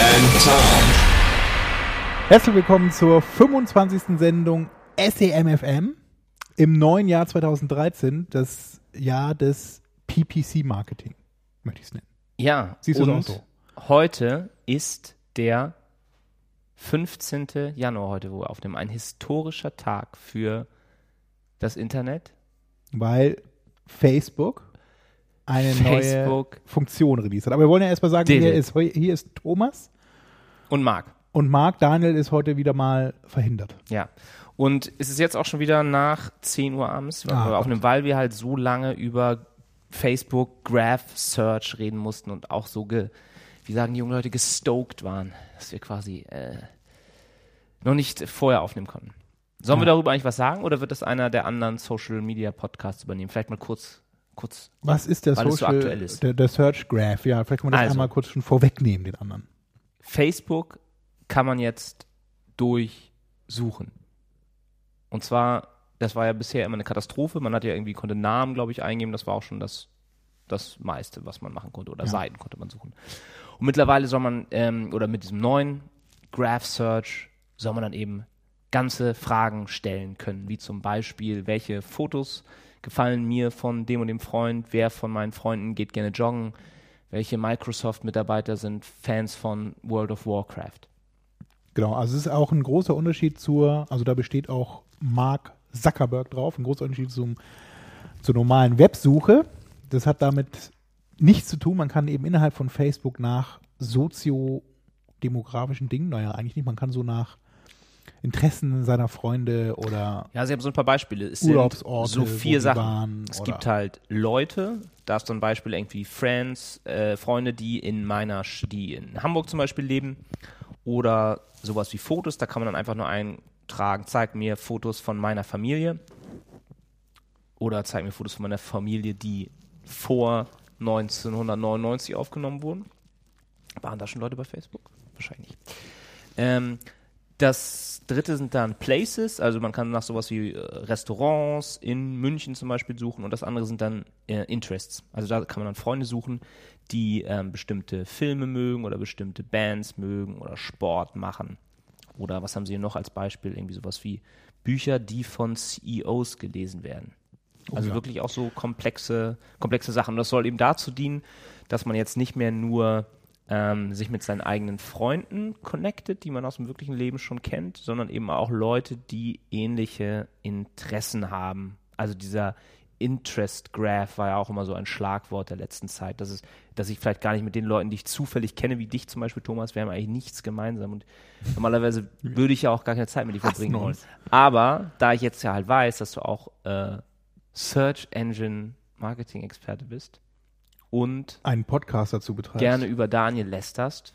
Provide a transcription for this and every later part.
and Tom. Herzlich willkommen zur 25. Sendung SEMFM im neuen Jahr 2013, das Jahr des PPC-Marketing, möchte ich es nennen. Ja, Siehst du und so? heute ist der 15. Januar heute, wo wir aufnehmen. Ein historischer Tag für das Internet. Weil Facebook eine neue Facebook. Funktion released hat. Aber wir wollen ja erstmal sagen, Did hier it. ist, hier ist Thomas Und Marc. und Marc Daniel ist heute wieder mal verhindert. Ja. Und es ist jetzt auch schon wieder nach 10 Uhr abends, weil Ah, wir aufnehmen, weil wir halt so lange über Facebook Graph Search reden mussten und auch so, ge, wie sagen die jungen Leute, gestoked waren, dass wir quasi äh, noch nicht vorher aufnehmen konnten. Sollen wir darüber eigentlich was sagen oder wird das einer der anderen Social Media Podcasts übernehmen? Vielleicht mal kurz, kurz. Was ist der es so Social, aktuell ist. Der, der Search Graph? Ja, vielleicht kann man das Also. einmal kurz schon vorwegnehmen, den anderen. Facebook kann man jetzt durchsuchen. Und zwar, das war ja bisher immer eine Katastrophe. Man hat ja irgendwie, konnte Namen, glaube ich, eingeben. Das war auch schon das, das meiste, was man machen konnte. Oder Seiten konnte man suchen. Und mittlerweile soll man, ähm, oder mit diesem neuen Graph Search, soll man dann eben ganze Fragen stellen können. Wie zum Beispiel, welche Fotos gefallen mir von dem und dem Freund? Wer von meinen Freunden geht gerne joggen? Welche Microsoft-Mitarbeiter sind Fans von World of Warcraft? Genau, also es ist auch ein großer Unterschied zur, also da besteht auch Mark Zuckerberg drauf, ein großer Unterschied zum, zur normalen Websuche. Das hat damit nichts zu tun. Man kann eben innerhalb von Facebook nach soziodemografischen Dingen, naja, eigentlich nicht, man kann so nach Interessen seiner Freunde oder Ja, sie haben so ein paar Beispiele. Es sind Urlaubsorte, so vier Sachen. waren, es gibt halt Leute, da ist zum Beispiel irgendwie Friends, äh, Freunde, die in meiner, die in Hamburg zum Beispiel leben. Oder sowas wie Fotos, da kann man dann einfach nur eintragen, zeig mir Fotos von meiner Familie. Oder zeig mir Fotos von meiner Familie, die vor 1999 aufgenommen wurden. Waren da schon Leute bei Facebook? Wahrscheinlich nicht. Ähm, das dritte sind dann Places, also man kann nach sowas wie äh, Restaurants in München zum Beispiel suchen und das andere sind dann äh, Interests. Also da kann man dann Freunde suchen, die ähm, bestimmte Filme mögen oder bestimmte Bands mögen oder Sport machen. Oder was haben sie hier noch als Beispiel? Irgendwie sowas wie Bücher, die von CEOs gelesen werden. Also ja. wirklich auch so komplexe, komplexe Sachen. Und das soll eben dazu dienen, dass man jetzt nicht mehr nur ähm, sich mit seinen eigenen Freunden connectet, die man aus dem wirklichen Leben schon kennt, sondern eben auch Leute, die ähnliche Interessen haben. Also dieser Interest Graph war ja auch immer so ein Schlagwort der letzten Zeit. Das ist, dass ich vielleicht gar nicht mit den Leuten, die ich zufällig kenne, wie dich zum Beispiel, Thomas, wir haben eigentlich nichts gemeinsam und normalerweise würde ich ja auch gar keine Zeit mit dir verbringen wollen. Aber da ich jetzt ja halt weiß, dass du auch äh, Search Engine Marketing Experte bist und einen Podcast dazu betreibst. gerne über Daniel lästerst,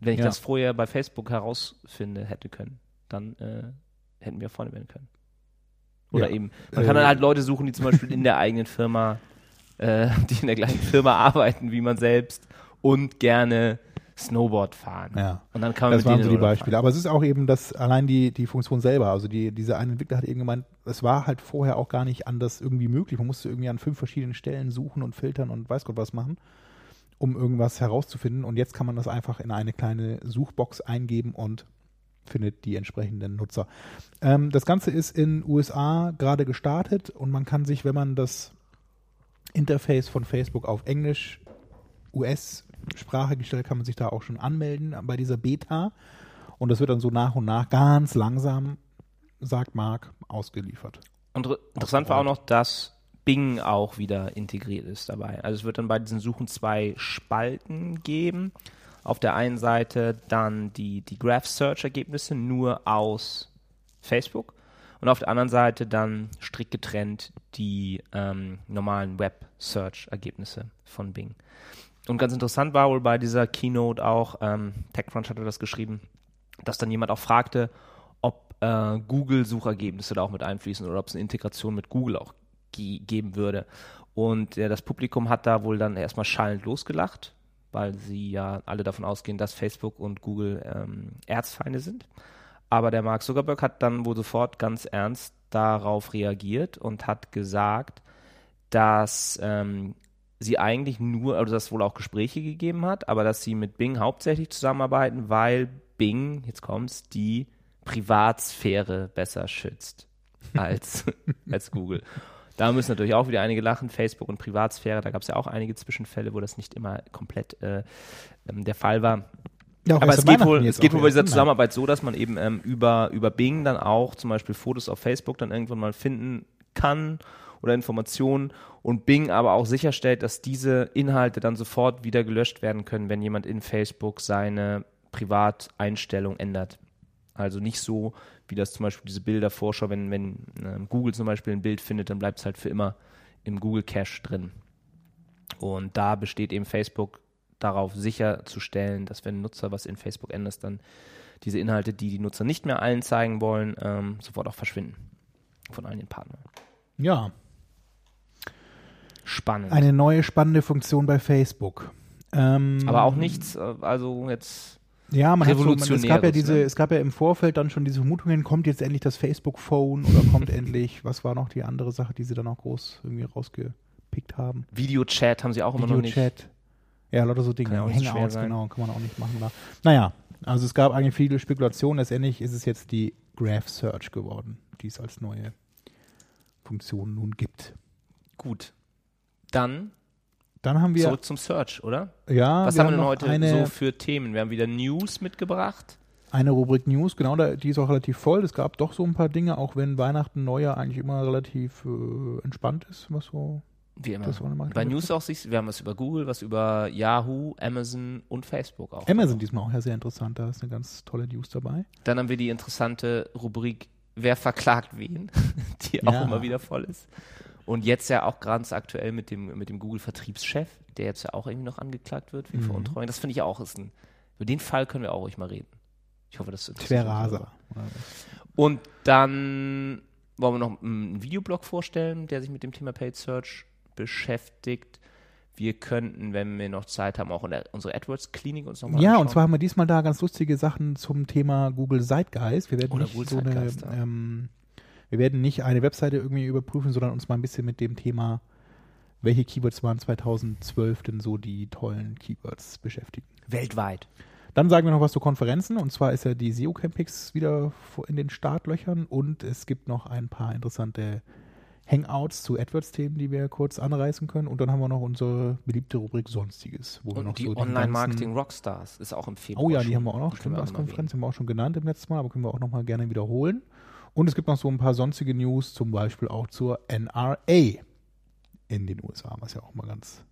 wenn ich Ja. das vorher bei Facebook herausfinden hätte können, dann äh, hätten wir Freunde werden können. Oder Ja. eben, man kann dann Äh, halt Leute suchen, die zum Beispiel in der eigenen Firma, äh, die in der gleichen Firma arbeiten wie man selbst und gerne Snowboard fahren. Ja. Und dann kann man Das mit waren denen so die Beispiele. Aber es ist auch eben das, allein die, die Funktion selber. Also die, dieser eine Entwickler hat eben gemeint, es war halt vorher auch gar nicht anders irgendwie möglich. Man musste irgendwie an fünf verschiedenen Stellen suchen und filtern und weiß Gott was machen, um irgendwas herauszufinden. Und jetzt kann man das einfach in eine kleine Suchbox eingeben und findet die entsprechenden Nutzer. Ähm, das Ganze ist in USA gerade gestartet und man kann sich, wenn man das Interface von Facebook auf Englisch, US-Sprache gestellt, kann man sich da auch schon anmelden bei dieser Beta. Und das wird dann so nach und nach ganz langsam, sagt Marc, ausgeliefert. Und re- interessant war auch noch, dass Bing auch wieder integriert ist dabei. Also es wird dann bei diesen Suchen zwei Spalten geben. Auf der einen Seite dann die, die Graph Search Ergebnisse nur aus Facebook und auf der anderen Seite dann strikt getrennt die ähm, normalen Web Search Ergebnisse von Bing. und ganz interessant war wohl bei dieser Keynote auch, ähm, TechCrunch hatte das geschrieben, dass dann jemand auch fragte, äh, Google-Suchergebnisse da auch mit einfließen oder ob es eine Integration mit Google auch ge geben würde. Und äh, das Publikum hat da wohl dann erstmal schallend losgelacht, weil sie ja alle davon ausgehen, dass Facebook und Google ähm, Erzfeinde sind. Aber der Mark Zuckerberg hat dann wohl sofort ganz ernst darauf reagiert und hat gesagt, dass ähm, sie eigentlich nur, also dass es wohl auch Gespräche gegeben hat, aber dass sie mit Bing hauptsächlich zusammenarbeiten, weil Bing, jetzt kommt's, die Privatsphäre besser schützt als, als Google. Da müssen natürlich auch wieder einige lachen. Facebook und Privatsphäre, da gab es ja auch einige Zwischenfälle, wo das nicht immer komplett äh, ähm, der Fall war. Ja, Aber es geht wohl, es geht wohl bei dieser? Zusammenarbeit so, dass man eben ähm, über, über Bing dann auch zum Beispiel Fotos auf Facebook dann irgendwann mal finden kann oder Informationen und Bing aber auch sicherstellt, dass diese Inhalte dann sofort wieder gelöscht werden können, wenn jemand in Facebook seine Privateinstellung ändert. Also nicht so, wie das zum Beispiel diese Bildervorschau, wenn, wenn ähm, Google zum Beispiel ein Bild findet, dann bleibt es halt für immer im Google Cache drin. Und da besteht eben Facebook darauf sicherzustellen, dass wenn ein Nutzer was in Facebook ändert, dann diese Inhalte, die die Nutzer nicht mehr allen zeigen wollen, ähm, sofort auch verschwinden von allen den Partnern. Ja, Spannend. eine neue spannende Funktion bei Facebook. Ähm, Aber auch nichts, äh, also jetzt Ja, man hat so, man, es gab ja Revolutionäres, diese, ne? es gab ja im Vorfeld dann schon diese Vermutungen, kommt jetzt endlich das Facebook Phone oder kommt endlich, was war noch die andere Sache, die sie dann auch groß irgendwie rausgepickt haben? Videochat haben sie auch immer noch nicht. Videochat. Ja, lauter so Dinge. Kann ja Hangouts, genau, kann man auch nicht machen. Da. Naja, also es gab eigentlich viele Spekulationen. Letztendlich ist es jetzt die Graph Search geworden, die es als neue Funktion nun gibt. Gut. Dann Dann haben wir, zurück zum Search, oder? ja, Was wir haben wir denn heute eine, so für Themen? Wir haben wieder News mitgebracht. eine Rubrik News, genau, die ist auch relativ voll. Es gab doch so ein paar Dinge, auch wenn Weihnachten, Neujahr eigentlich immer relativ äh, entspannt ist, was so Wie immer. Das Bei News auch sich, wir haben was über Google, was über Yahoo, Amazon und Facebook auch. Amazon diesmal auch ja sehr interessant, da ist eine ganz tolle News dabei. Dann haben wir die interessante Rubrik Wer verklagt wen, die auch Ja. immer wieder voll ist. Und jetzt ja auch ganz aktuell mit dem, mit dem Google-Vertriebschef, der jetzt ja auch irgendwie noch angeklagt wird wegen Mhm. Veruntreuung. Das finde ich auch ist ein, über den Fall können wir auch ruhig mal reden. Ich hoffe, das Tverasa. Hörer. Und dann wollen wir noch einen Videoblog vorstellen, der sich mit dem Thema Paid Search beschäftigt. Wir könnten, wenn wir noch Zeit haben, auch unsere AdWords-Klinik uns nochmal Ja, anschauen. und zwar haben wir diesmal da ganz lustige Sachen zum Thema Google Zeitgeist. Wir werden Oder nicht Google so eine, ähm, wir werden nicht eine Webseite irgendwie überprüfen, sondern uns mal ein bisschen mit dem Thema, welche Keywords waren 2012 denn so die tollen Keywords beschäftigen. weltweit. Dann sagen wir noch was zu Konferenzen und zwar ist ja die SEO Campix wieder in den Startlöchern und es gibt noch ein paar interessante Hangouts zu AdWords-Themen, die wir kurz anreißen können und dann haben wir noch unsere beliebte Rubrik Sonstiges, wo wir noch Und die so Online-Marketing-Rockstars ist auch im Februar. Oh ja, die haben wir auch noch. Stimmt, als noch Konferenz haben wir auch schon genannt im letzten Mal, aber können wir auch noch mal gerne wiederholen. Und es gibt noch so ein paar sonstige News, zum Beispiel auch zur NRA in den USA, was ja auch mal ganz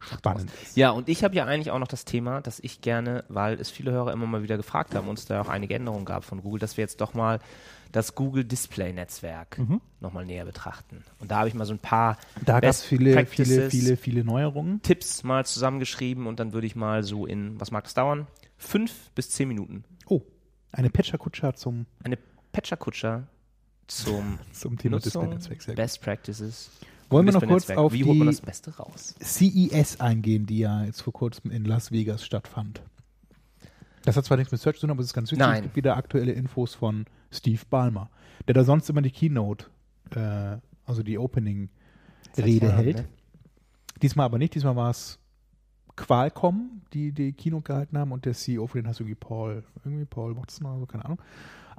spannend ist. Ja, und ich habe ja eigentlich auch noch das Thema, dass ich gerne, weil es viele Hörer immer mal wieder gefragt haben, uns da auch einige Änderungen gab von Google, dass wir jetzt doch mal das Google Display Netzwerk Mhm. nochmal näher betrachten. Und da habe ich mal so ein paar Da gab es viele, viele, viele, viele Neuerungen. Tipps mal zusammengeschrieben und dann würde ich mal so in, was mag das dauern? Fünf bis zehn Minuten. Oh, eine Patcher-Kutscher zum, Eine Patcher-Kutscher zum zum Thema Nutzung. Best Practices. Wollen wir noch kurz auf Wie holt man die das Beste raus? CES eingehen, die ja jetzt vor kurzem in Las Vegas stattfand. Das hat zwar nichts mit Search zu tun, aber es ist ganz wichtig. Nein. Es gibt wieder aktuelle Infos von Steve Ballmer, der da sonst immer die Keynote, äh, also die Opening-Rede hält. ne? Diesmal aber nicht. Diesmal war es Qualcomm, die die Keynote gehalten haben und der CEO, für den hast du irgendwie Paul, irgendwie Paul Watson oder so, keine Ahnung.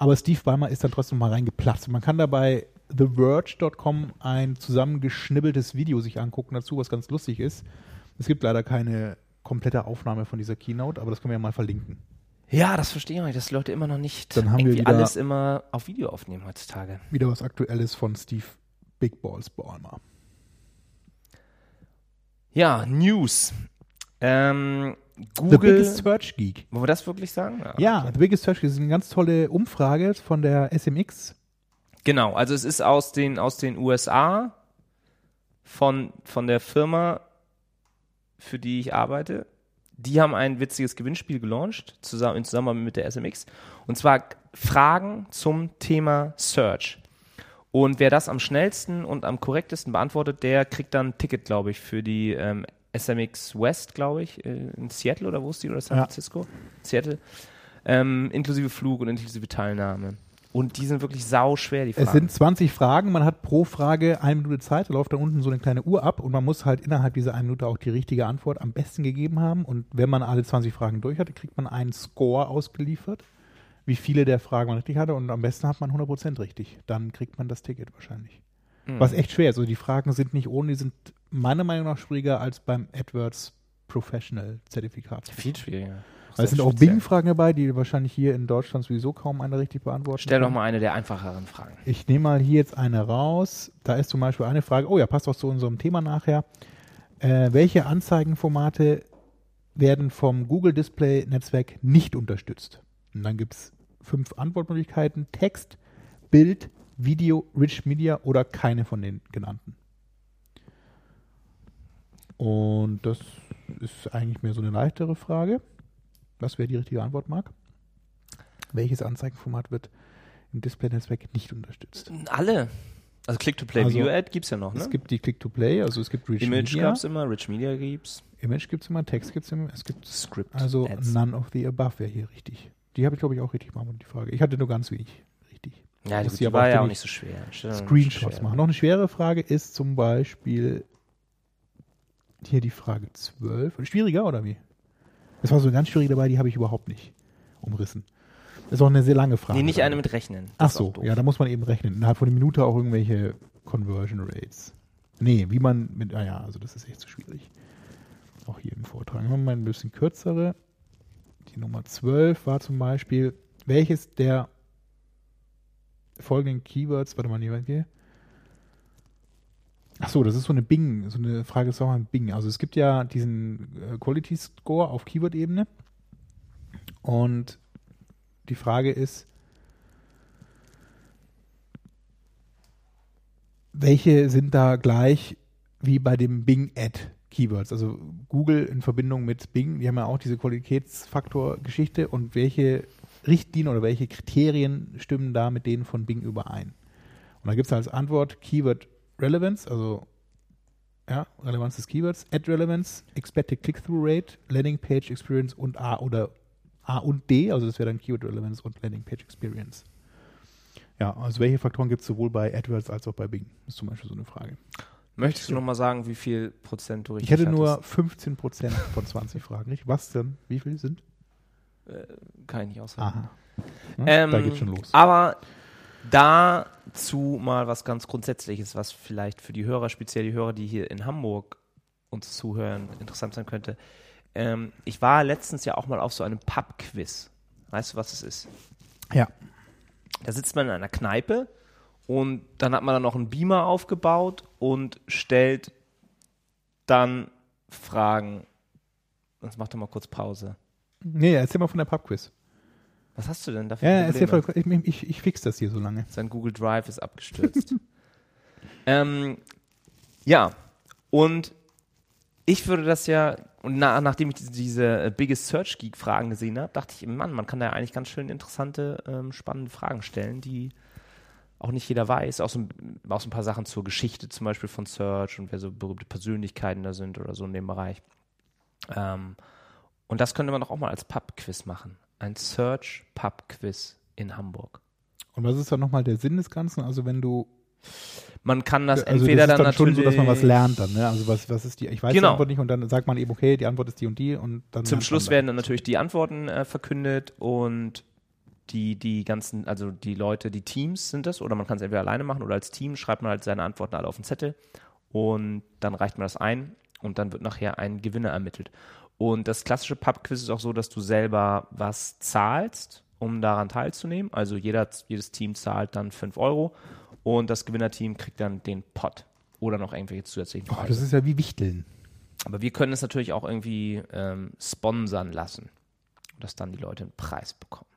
Aber Steve Ballmer ist dann trotzdem mal reingeplatzt. Man kann dabei TheVerge.com ein zusammengeschnibbeltes Video sich angucken dazu, was ganz lustig ist. Es gibt leider keine komplette Aufnahme von dieser Keynote, aber das können wir ja mal verlinken. Ja, das verstehe ich nicht, dass die Leute immer noch nicht Dann haben wir irgendwie wieder- alles immer auf Video aufnehmen heutzutage. Wieder was Aktuelles von Steve Big Balls Ballmer. Ja, News. Ähm, The Google. Biggest Search Geek. Wollen wir das wirklich sagen? Ja, The Biggest Search Geek ist eine ganz tolle Umfrage von der SMX. Genau, also es ist aus den, aus den USA von, von der Firma für die ich arbeite, die haben ein witziges Gewinnspiel gelauncht, zusammen, in Zusammenarbeit mit der SMX. Und zwar Fragen zum Thema Search. Und wer das am schnellsten und am korrektesten beantwortet, der kriegt dann ein Ticket, glaube ich, für die ähm, SMX West, glaube ich, äh, in Seattle oder wo ist die oder San Ja. Francisco? Seattle. Ähm, inklusive Flug und inklusive Teilnahme. Und die sind wirklich sau schwer, die Fragen. Es sind 20 Fragen, man hat pro Frage eine Minute Zeit, da läuft dann unten so eine kleine Uhr ab und man muss halt innerhalb dieser einen Minute auch die richtige Antwort am besten gegeben haben. Und wenn man alle 20 Fragen durch hatte, kriegt man einen Score ausgeliefert, wie viele der Fragen man richtig hatte und am besten hat man 100% richtig. Dann kriegt man das Ticket wahrscheinlich. Mhm. Was echt schwer ist. Also die Fragen sind nicht ohne, die sind meiner Meinung nach schwieriger als beim AdWords Professional Zertifikat. viel schwieriger. Weil es sind auch. Bing-Fragen dabei, die wahrscheinlich hier in Deutschland sowieso kaum einer richtig beantworten Stell doch mal eine der einfacheren Fragen. Ich nehme mal hier jetzt eine raus. Da ist zum Beispiel eine Frage, oh ja, passt auch zu unserem Thema nachher. Äh, welche Anzeigenformate werden vom Google Display Netzwerk nicht unterstützt? Und dann gibt es fünf Antwortmöglichkeiten: Text, Bild, Video, Rich Media oder keine von den genannten. Und das ist eigentlich mehr so eine leichtere Frage. Was wäre die richtige Antwort, Marc? Welches Anzeigenformat wird im Display-Netzwerk nicht unterstützt? Alle. Also Click-to-Play Also, gibt es ja noch, ne? Es gibt die Click-to-Play, also es gibt Rich Image Media. gab es immer, Rich Media gibt's, Image gibt es immer, Text gibt es immer, es gibt Script also Ads. none of the above wäre hier richtig. Die habe ich, glaube ich, auch richtig beantwortet, die Frage. Ich hatte nur ganz wenig richtig. Ja, aber war ja auch nicht so schwer. So Screenshots schwer. machen. Noch eine schwere Frage ist zum Beispiel hier die Frage 12. Schwieriger oder wie? Es war so eine ganz schwierige dabei, die habe ich überhaupt nicht umrissen. Das ist auch eine sehr lange Frage. Nee, nicht eine mit Rechnen. Ach Das auch so, ja, da muss man eben rechnen. Innerhalb von einer Minute auch irgendwelche Conversion Rates. Nee, wie man mit, naja, also das ist echt so schwierig. Auch hier im Vortrag. Machen wir mal ein bisschen kürzere. Die Nummer 12 war zum Beispiel, welches der folgenden Keywords, warte mal, warte. Ach so, das ist so eine Bing, so eine Frage ist auch ein Bing. Also es gibt ja diesen äh, Quality Score auf Keyword-Ebene und die Frage ist, welche sind da gleich wie bei dem Bing Ad Keywords? Also Google in Verbindung mit Bing, die haben ja auch diese Qualitätsfaktor-Geschichte und welche Richtlinien oder welche Kriterien stimmen da mit denen von Bing überein? Und da gibt es als Antwort Keyword Relevance, also ja, Relevanz des Keywords, Ad Relevance, Expected Click-Through Rate, Landing Page Experience und A oder A und D, also das wäre dann Keyword Relevance und Landing Page Experience. Ja, also welche Faktoren gibt es sowohl bei AdWords als auch bei Bing? Das ist zum Beispiel so eine Frage. Möchtest du nochmal sagen, wie viel Prozent du richtig Ich hätte nur hattest? 15 Prozent von 20 Fragen. Nicht? Was denn? Wie viel sind? Kann ich nicht aussagen. Aha. Hm, Ähm, da geht's schon los. Aber dazu mal was ganz Grundsätzliches, was vielleicht für die Hörer, speziell die Hörer, die hier in Hamburg uns zuhören, interessant sein könnte. Ähm, ich war letztens ja auch mal auf so einem Pub-Quiz. Weißt du, was es ist? Ja. Da sitzt man in einer Kneipe und dann hat man dann noch einen Beamer aufgebaut und stellt dann Fragen. Jetzt mach doch mal kurz Pause. Nee, erzähl mal von der Pubquiz. Was hast du denn dafür? Ja, erzähl Probleme? voll, ich, ich, ich fix das hier so lange. Sein Google Drive ist abgestürzt. ähm, ja, und ich würde das ja, und na, nachdem ich diese, äh, Biggest Search Geek Fragen gesehen habe, dachte ich, Mann, man kann da ja eigentlich ganz schön interessante, ähm, spannende Fragen stellen, die auch nicht jeder weiß. Auch so, ein- auch so ein paar Sachen zur Geschichte zum Beispiel von Search und wer so berühmte Persönlichkeiten da sind oder so in dem Bereich. Ähm, und das könnte man doch auch mal als Pub-Quiz machen. Ein Search-Pub-Quiz in Hamburg. Und was ist dann nochmal der Sinn des Ganzen? Also wenn du Man kann das also entweder das ist dann, dann schon natürlich so, dass man was lernt dann, ne? Also was, was ist die, ich weiß Genau. die Antwort nicht und dann sagt man eben, okay, die Antwort ist die und die und dann Zum Schluss man werden dann natürlich die Antworten äh, verkündet und die, die ganzen, also die Leute, die Teams sind das, oder man kann es entweder alleine machen oder als Team schreibt man halt seine Antworten alle auf den Zettel und dann reicht man das ein und dann wird nachher ein Gewinner ermittelt. Und das klassische Pub-Quiz ist auch so, dass du selber was zahlst, um daran teilzunehmen. Also jeder, jedes Team zahlt dann 5 Euro und das Gewinnerteam kriegt dann den Pot oder noch irgendwelche zusätzlichen Oh, Preise. das ist ja wie Wichteln. Aber wir können es natürlich auch irgendwie ähm, sponsern lassen, dass dann die Leute einen Preis bekommen.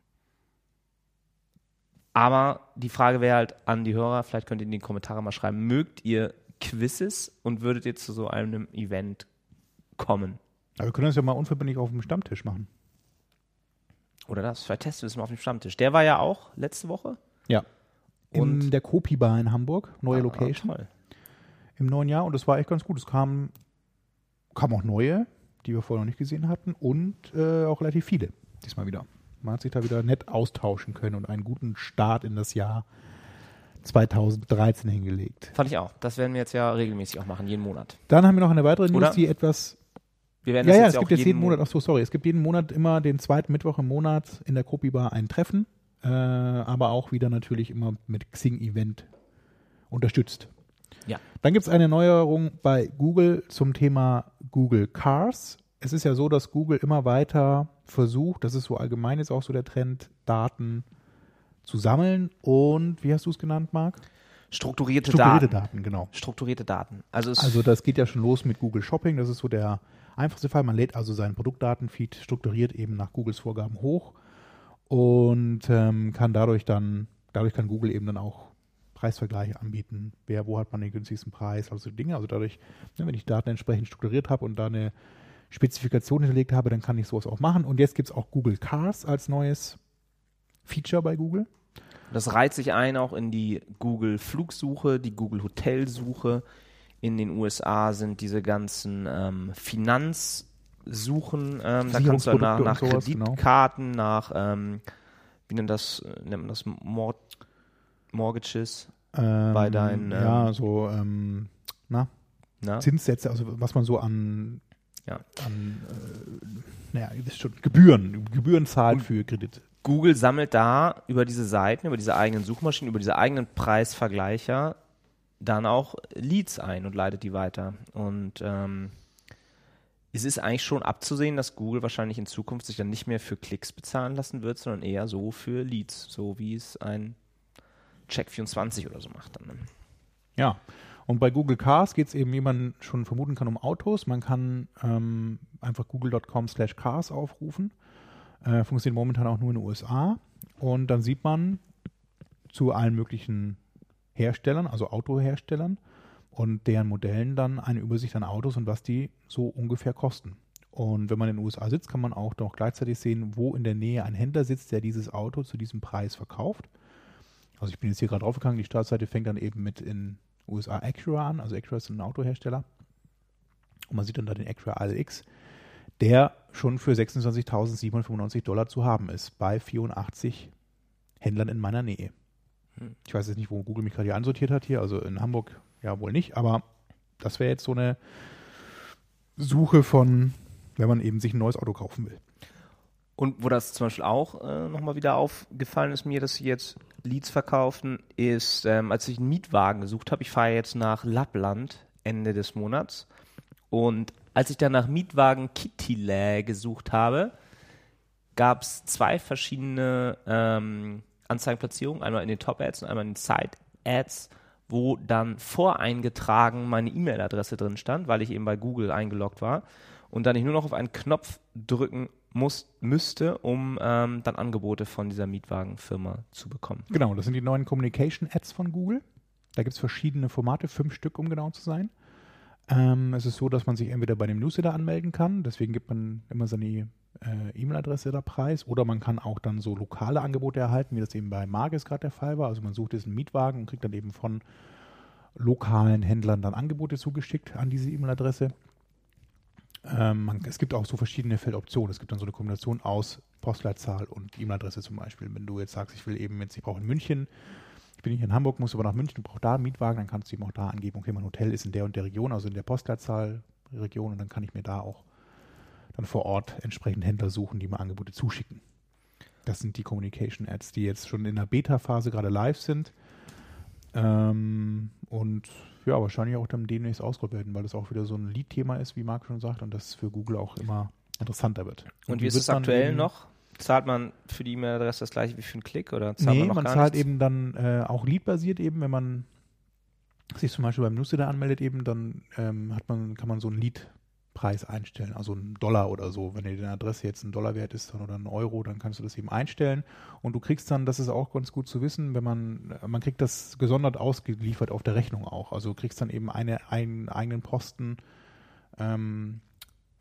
Aber die Frage wäre halt an die Hörer, vielleicht könnt ihr in die Kommentare mal schreiben, mögt ihr Quizzes und würdet ihr zu so einem Event kommen. Aber wir können das ja mal unverbindlich auf dem Stammtisch machen. Oder das? Vielleicht testen wir es mal auf dem Stammtisch. Der war ja auch letzte Woche. Ja. In Und- der Kopi Bar in Hamburg, neue Ah, Location toll. im neuen Jahr und das war echt ganz gut. Es kamen, kamen auch neue, die wir vorher noch nicht gesehen hatten und äh, auch relativ viele diesmal wieder. Man hat sich da wieder nett austauschen können und einen guten Start in das Jahr 2013 hingelegt. Fand ich auch. Das werden wir jetzt ja regelmäßig auch machen, jeden Monat. Dann haben wir noch eine weitere News, Oder? die etwas Wir werden Ja, das ja, jetzt es gibt auch jetzt jeden Monat, ach so, sorry, es gibt jeden Monat immer den zweiten Mittwoch im Monat in der Kopi Bar ein Treffen, äh, aber auch wieder natürlich immer mit Xing-Event unterstützt. Ja. Dann gibt es eine Neuerung bei Google zum Thema Google Cars. Es ist ja so, dass Google immer weiter versucht, das ist so allgemein jetzt auch so der Trend, Daten zu sammeln und, wie hast du es genannt, Marc? Strukturierte, Strukturierte Daten. Daten, genau. Strukturierte Daten. Also, Also das geht ja schon los mit Google Shopping. Das ist so der einfachste Fall. Man lädt also seinen Produktdatenfeed strukturiert eben nach Googles Vorgaben hoch und ähm, kann dadurch dann, dadurch kann Google eben dann auch Preisvergleiche anbieten. Wer, wo hat man den günstigsten Preis, also Dinge. Also dadurch, ne, wenn ich Daten entsprechend strukturiert habe und da eine Spezifikation hinterlegt habe, dann kann ich sowas auch machen. Und jetzt gibt es auch Google Cars als neues Feature bei Google. Das reiht sich ein auch in die Google Flugsuche, die Google Hotelsuche. In den USA sind diese ganzen ähm, Finanzsuchen, ähm, da kannst du nach, nach sowas, genau. Kreditkarten, nach, ähm, wie nennt das, nennt man das, Mort Mortgages, Ähm, Bei deinen, ja, ähm, so, ähm, na, na? Zinssätze, also was man so an, Ja. an äh, naja, das ist schon Gebühren, Gebühren zahlt für Kredite. Google sammelt da über diese Seiten, über diese eigenen Suchmaschinen, über diese eigenen Preisvergleicher dann auch Leads ein und leitet die weiter. Und ähm, es ist eigentlich schon abzusehen, dass Google wahrscheinlich in Zukunft sich dann nicht mehr für Klicks bezahlen lassen wird, sondern eher so für Leads, so wie es ein Check24 oder so macht dann. ne? Ja. Und bei Google Cars geht es eben, wie man schon vermuten kann, um Autos. Man kann ähm, einfach google.com slash cars aufrufen. Äh, funktioniert momentan auch nur in den USA. Und dann sieht man zu allen möglichen Herstellern, also Autoherstellern und deren Modellen dann eine Übersicht an Autos und was die so ungefähr kosten. Und wenn man in den USA sitzt, kann man auch noch gleichzeitig sehen, wo in der Nähe ein Händler sitzt, der dieses Auto zu diesem Preis verkauft. Also ich bin jetzt hier gerade draufgegangen, die Startseite fängt dann eben mit in USA Acura an, also Acura ist ein Autohersteller. Und man sieht dann da den Acura ALX, der schon für 26.795 Dollar zu haben ist, bei 84 Händlern in meiner Nähe. Ich weiß jetzt nicht, wo Google mich gerade hier ansortiert hat hier, also in Hamburg ja wohl nicht, aber das wäre jetzt so eine Suche von, wenn man eben sich ein neues Auto kaufen will. Und wo das zum Beispiel auch äh, nochmal wieder aufgefallen ist mir, dass sie jetzt Leads verkaufen, ist, ähm, als ich einen Mietwagen gesucht habe, ich fahre jetzt nach Lappland Ende des Monats. Und als ich dann nach Mietwagen Kittilä gesucht habe, gab es zwei verschiedene ähm, Anzeigenplatzierungen, einmal in den Top-Ads und einmal in den Side-Ads, wo dann voreingetragen meine E-Mail-Adresse drin stand, weil ich eben bei Google eingeloggt war und dann ich nur noch auf einen Knopf drücken muss, müsste, um ähm, dann Angebote von dieser Mietwagenfirma zu bekommen. Genau, das sind die neuen Communication Ads von Google. Da gibt es verschiedene Formate, fünf Stück, um genau zu sein. Ähm, es ist so, dass man sich entweder bei dem Newsletter anmelden kann, deswegen gibt man immer seine äh, E-Mail-Adresse da preis, oder man kann auch dann so lokale Angebote erhalten, wie das eben bei Margis gerade der Fall war. Also man sucht jetzt einen Mietwagen und kriegt dann eben von lokalen Händlern dann Angebote zugeschickt an diese E-Mail-Adresse. Ähm, es gibt auch so verschiedene Feldoptionen. Es gibt dann so eine Kombination aus Postleitzahl und E-Mail-Adresse zum Beispiel. Wenn du jetzt sagst, ich will eben jetzt, ich brauche in München, bin nicht in Hamburg, muss aber nach München, du brauchst da einen Mietwagen, dann kannst du eben auch da angeben, okay, mein Hotel ist in der und der Region, also in der Postleitzahlregion und dann kann ich mir da auch dann vor Ort entsprechend Händler suchen, die mir Angebote zuschicken. Das sind die Communication Ads, die jetzt schon in der Beta-Phase gerade live sind. Ähm, und ja, wahrscheinlich auch dann demnächst ausgerollt werden, weil das auch wieder so ein Lead-Thema ist, wie Marc schon sagt, und das für Google auch immer interessanter wird. Und, die wie ist es aktuell noch? Zahlt man für die E-Mail-Adresse das gleiche wie für einen Klick oder zahlt Nee, man noch man gar zahlt nichts? eben dann äh, auch Lead-basiert eben, wenn man sich zum Beispiel beim Newsletter anmeldet eben, dann ähm, hat man, kann man so einen Lead-Preis einstellen, also einen Dollar oder so. Wenn die Adresse jetzt ein Dollar wert ist dann, oder ein Euro, dann kannst du das eben einstellen und du kriegst dann, das ist auch ganz gut zu wissen, wenn man, man kriegt das gesondert ausgeliefert auf der Rechnung auch. Also du kriegst dann eben eine, einen eigenen Posten ähm,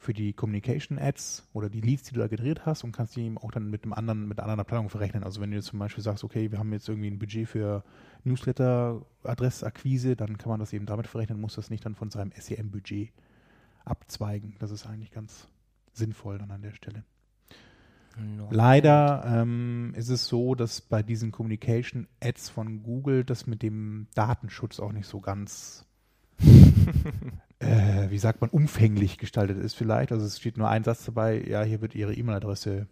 für die Communication Ads oder die Leads, die du da gedreht hast und kannst die eben auch dann mit einem anderen, mit einer anderen Planung verrechnen. Also wenn du jetzt zum Beispiel sagst, okay, wir haben jetzt irgendwie ein Budget für Newsletter-Adressakquise, dann kann man das eben damit verrechnen, muss das nicht dann von seinem SEM-Budget abzweigen. Das ist eigentlich ganz sinnvoll dann an der Stelle. No. Leider ähm, ist es so, dass bei diesen Communication Ads von Google das mit dem Datenschutz auch nicht so ganz, äh, wie sagt man, umfänglich gestaltet ist vielleicht. Also es steht nur ein Satz dabei, ja, hier wird Ihre E-Mail-Adresse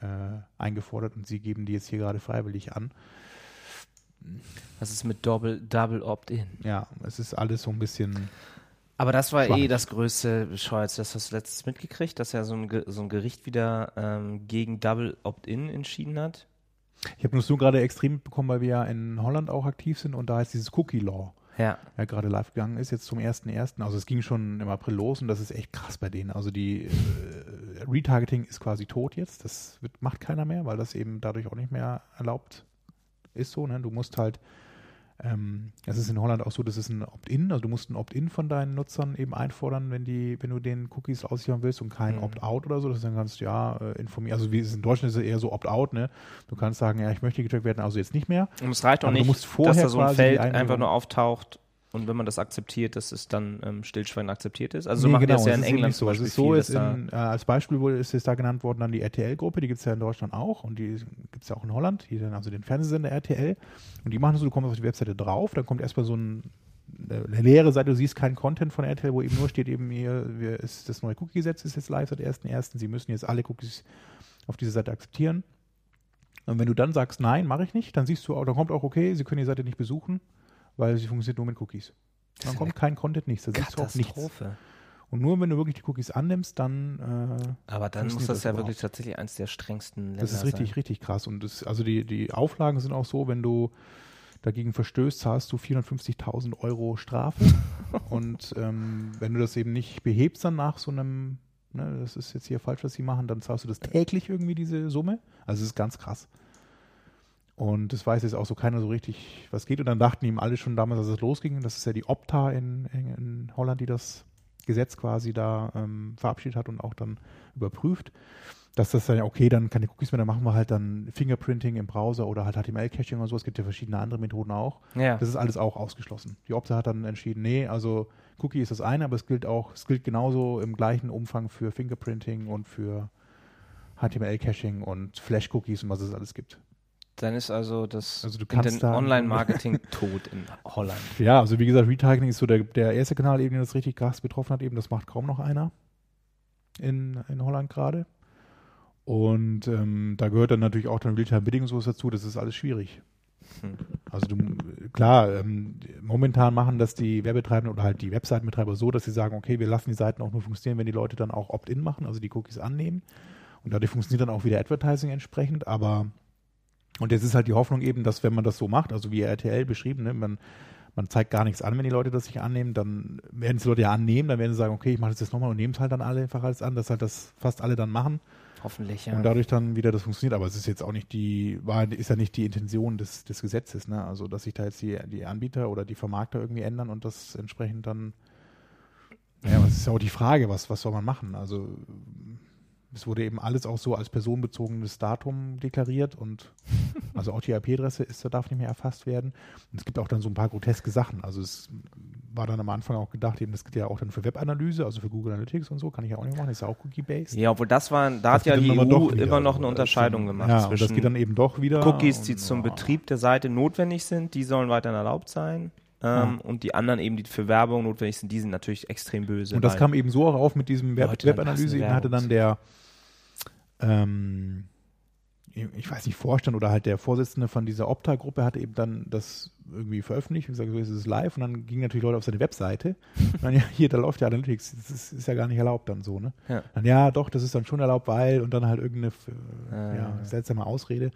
äh, eingefordert und Sie geben die jetzt hier gerade freiwillig an. Was ist mit Double, Double Opt-in? Ja, es ist alles so ein bisschen. Aber das war eh Schwammig. das größte Bescheuerste. Das hast du letztens mitgekriegt, dass ja so ein, so ein Gericht wieder ähm, gegen Double Opt-in entschieden hat. Ich habe nur so gerade extrem mitbekommen, weil wir ja in Holland auch aktiv sind und da ist dieses Cookie Law. Ja. ja gerade live gegangen ist, jetzt zum 1.1. Also es ging schon im April los und das ist echt krass bei denen. Also die äh, Retargeting ist quasi tot jetzt. Das wird, macht keiner mehr, weil das eben dadurch auch nicht mehr erlaubt ist so. Ne? Du musst halt, ähm, es ist in Holland auch so, das ist ein Opt-in, also du musst ein Opt-in von deinen Nutzern eben einfordern, wenn die, wenn du den Cookies aussichern willst und kein Mhm. Opt-out oder so, dass du dann kannst, ja, äh, informieren. Also wie es in Deutschland ist es eher so Opt-out, ne? Du kannst sagen, ja, ich möchte getrackt werden, also jetzt nicht mehr. Und es reicht auch nicht, dass da so ein Feld einfach nur auftaucht und wenn man das akzeptiert, dass es dann ähm, stillschweigend akzeptiert ist. Also so Nee, machen genau, das ja es in England so. Es Beispiel ist so, viel, ist in, äh, als Beispiel wurde, ist jetzt da genannt worden dann die RTL-Gruppe, die gibt es ja in Deutschland auch und die gibt es ja auch in Holland, hier dann also den Fernsehsender RTL und die machen so, du kommst auf die Webseite drauf, dann kommt erstmal so ein, eine leere Seite, du siehst keinen Content von RTL, wo eben nur steht eben hier, wir, ist das neue Cookie-Gesetz ist jetzt live seit 1.1., sie müssen jetzt alle Cookies auf dieser Seite akzeptieren. Und wenn du dann sagst, nein, mache ich nicht, dann siehst du, auch, dann kommt auch, okay, sie können die Seite nicht besuchen, weil sie funktioniert nur mit Cookies. Dann kommt kein Content, nichts, da siehst du auch nichts. Katastrophe. Und nur wenn du wirklich die Cookies annimmst, dann äh, Aber dann muss das das ja überhaupt? wirklich tatsächlich eins der strengsten Länder das ist richtig, sein. richtig krass. Und das, also die, die Auflagen sind auch so, wenn du dagegen verstößt, zahlst du 450.000 Euro Strafe. und ähm, wenn du das eben nicht behebst dann nach so einem, ne, das ist jetzt hier falsch, was sie machen, dann zahlst du das täglich irgendwie diese Summe. Also es ist ganz krass. Und das weiß jetzt auch so keiner so richtig, was geht. Und dann dachten ihm alle schon damals, als es losging, das ist ja die Opta in, in, in Holland, die das Gesetz quasi da ähm, verabschiedet hat und auch dann überprüft, dass das dann ja okay, dann keine Cookies mehr, dann machen wir halt dann Fingerprinting im Browser oder halt HTML-Caching oder so. Es gibt ja verschiedene andere Methoden auch. Ja. Das ist alles auch ausgeschlossen. Die Opta hat dann entschieden, nee, also Cookie ist das eine, aber es gilt auch, es gilt genauso im gleichen Umfang für Fingerprinting und für HTML-Caching und Flash-Cookies und was es alles gibt. Dann ist also das Also Online-Marketing tot in Holland. Ja, also wie gesagt, Retargeting ist so der, der erste Kanal, eben, den das richtig krass betroffen hat. Eben, das macht kaum noch einer in, in Holland gerade. Und ähm, da gehört dann natürlich auch dann Realtime-Bidding und sowas dazu. Das ist alles schwierig. Hm. Also du, klar, ähm, momentan machen das die Werbetreibenden oder halt die Webseitenbetreiber so, dass sie sagen, okay, wir lassen die Seiten auch nur funktionieren, wenn die Leute dann auch Opt-in machen, also die Cookies annehmen. Und dadurch funktioniert dann auch wieder Advertising entsprechend, aber und jetzt ist halt die Hoffnung eben, dass wenn man das so macht, also wie RTL beschrieben, ne, man, man zeigt gar nichts an, wenn die Leute das sich annehmen, dann werden es die Leute ja annehmen, dann werden sie sagen, okay, ich mache das jetzt nochmal und nehmen es halt dann alle einfach alles an, dass halt das fast alle dann machen Hoffentlich, ja. und dadurch dann wieder das funktioniert. Aber es ist jetzt auch nicht die, war, ist ja nicht die Intention des, des Gesetzes, ne? Also dass sich da jetzt die, die Anbieter oder die Vermarkter irgendwie ändern und das entsprechend dann, ja, aber es ist ja auch die Frage, was, was soll man machen? Also es wurde eben alles auch so als personenbezogenes Datum deklariert und also auch die IP-Adresse ist, da darf nicht mehr erfasst werden. Und es gibt auch dann so ein paar groteske Sachen. Also es war dann am Anfang auch gedacht, eben das gilt ja auch dann für Webanalyse, also für Google Analytics und so, kann ich ja auch nicht machen, ist ja auch Cookie-based. ja, obwohl das war, da Das hat ja geht die EU doch wieder immer noch eine Das Unterscheidung gemacht Ja, und das zwischen geht dann eben doch wieder. Cookies, die zum ja. Betrieb der Seite notwendig sind, die sollen weiterhin erlaubt sein. Ähm, Und die anderen eben, die für Werbung notwendig sind, die sind natürlich extrem böse. Und das kam eben so auch auf mit diesem Web Webanalyse. passende Eben hatte dann der, ähm, ich weiß nicht, Vorstand oder halt der Vorsitzende von dieser Opta-Gruppe hatte eben dann das irgendwie veröffentlicht und gesagt, so ist es live. Und dann gingen natürlich Leute auf seine Webseite. Und dann, ja, hier, da läuft ja Analytics. Das ist, ist ja gar nicht erlaubt dann so, ne? Ja. Dann, ja, doch, das ist dann schon erlaubt, weil, und dann halt irgendeine äh, Ah. ja, seltsame Ausrede.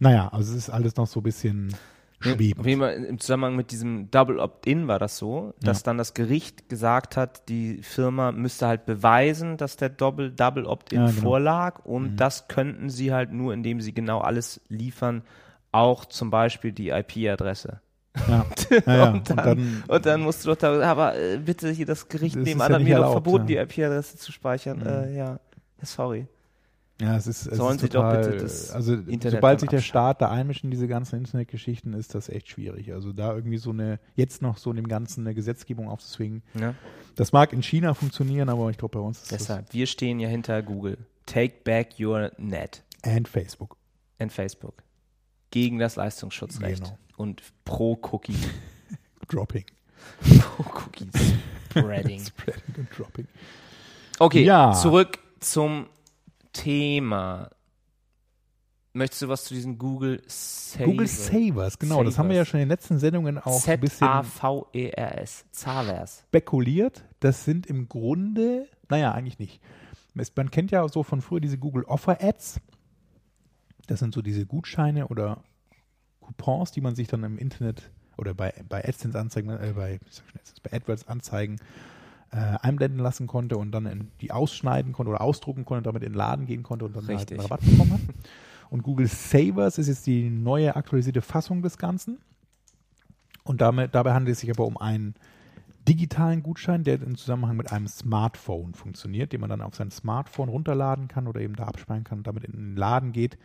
Naja, also es ist alles noch so ein bisschen schwebend. Auf jeden Fall im Zusammenhang mit diesem Double Opt-in war das so, dass Ja. dann das Gericht gesagt hat, die Firma müsste halt beweisen, dass der Double, Double Opt-in Ja, genau. vorlag und Mhm. das könnten sie halt nur, indem sie genau alles liefern, auch zum Beispiel die IP-Adresse. Ja. Ja, ja. und, dann, und, dann, musst du doch da, aber äh, bitte hier das Gericht nebenan hat mir doch verboten, die IP-Adresse zu speichern. Mhm. Äh, ja, sorry. Ja, es ist, es Sollen ist Sie doch bitte das also Internet sobald sich der. Staat da einmischt in diese ganzen Internetgeschichten, ist das echt schwierig. Also da irgendwie so eine, jetzt noch so in dem Ganzen eine Gesetzgebung aufzuzwingen. Ja? Das mag in China funktionieren, aber ich glaube bei uns ist Deshalb, wir stehen ja hinter Google. Take back your net das and Facebook. and Facebook. Gegen das Leistungsschutzrecht. Genau. Und pro Cookie. Dropping. pro Cookie Spreading. Spreading und Dropping. Okay, Ja. zurück zum Thema. Möchtest du was zu diesen Google Savers? Google Savers, genau. Das haben wir ja schon in den letzten Sendungen auch ein bisschen Z-A-V-E-R-S. Zavers. spekuliert. Das sind im Grunde, naja, eigentlich nicht. Man kennt ja so von früher diese Google Offer Ads. Das sind so diese Gutscheine oder Coupons, die man sich dann im Internet oder bei, bei AdSense-Anzeigen, äh, bei, ich sag schon AdSense, bei AdWords-Anzeigen äh, einblenden lassen konnte und dann in, die ausschneiden konnte oder ausdrucken konnte und damit in den Laden gehen konnte und dann halt Richtig. einen Rabatt bekommen hat. Und Google Savers ist jetzt die neue aktualisierte Fassung des Ganzen. Und damit, dabei handelt es sich aber um einen digitalen Gutschein, der im Zusammenhang mit einem Smartphone funktioniert, den man dann auf sein Smartphone runterladen kann oder eben da abspeichern kann und damit in den Laden geht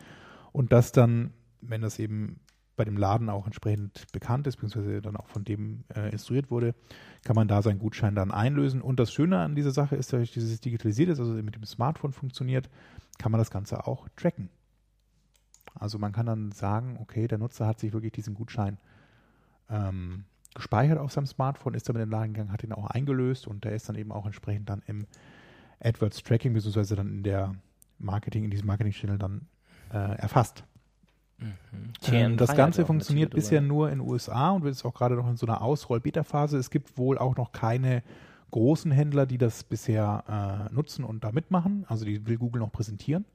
und das dann, wenn das eben bei dem Laden auch entsprechend bekannt ist, beziehungsweise dann auch von dem äh, instruiert wurde, kann man da seinen Gutschein dann einlösen. Und das Schöne an dieser Sache ist, dass dieses digitalisiert ist, also mit dem Smartphone funktioniert, kann man das Ganze auch tracken. Also man kann dann sagen, okay, der Nutzer hat sich wirklich diesen Gutschein ähm, gespeichert auf seinem Smartphone, ist damit in den Laden gegangen, hat ihn auch eingelöst und der ist dann eben auch entsprechend dann im AdWords Tracking beziehungsweise dann in der Marketing, in diesem Marketing-Channel dann äh, erfasst. Ähm, das Ganze funktioniert bisher nur in den USA und wird jetzt auch gerade noch in so einer Ausroll-Beta-Phase. Es gibt wohl auch noch keine großen Händler, die das bisher äh, nutzen und da mitmachen. Also die will Google noch präsentieren.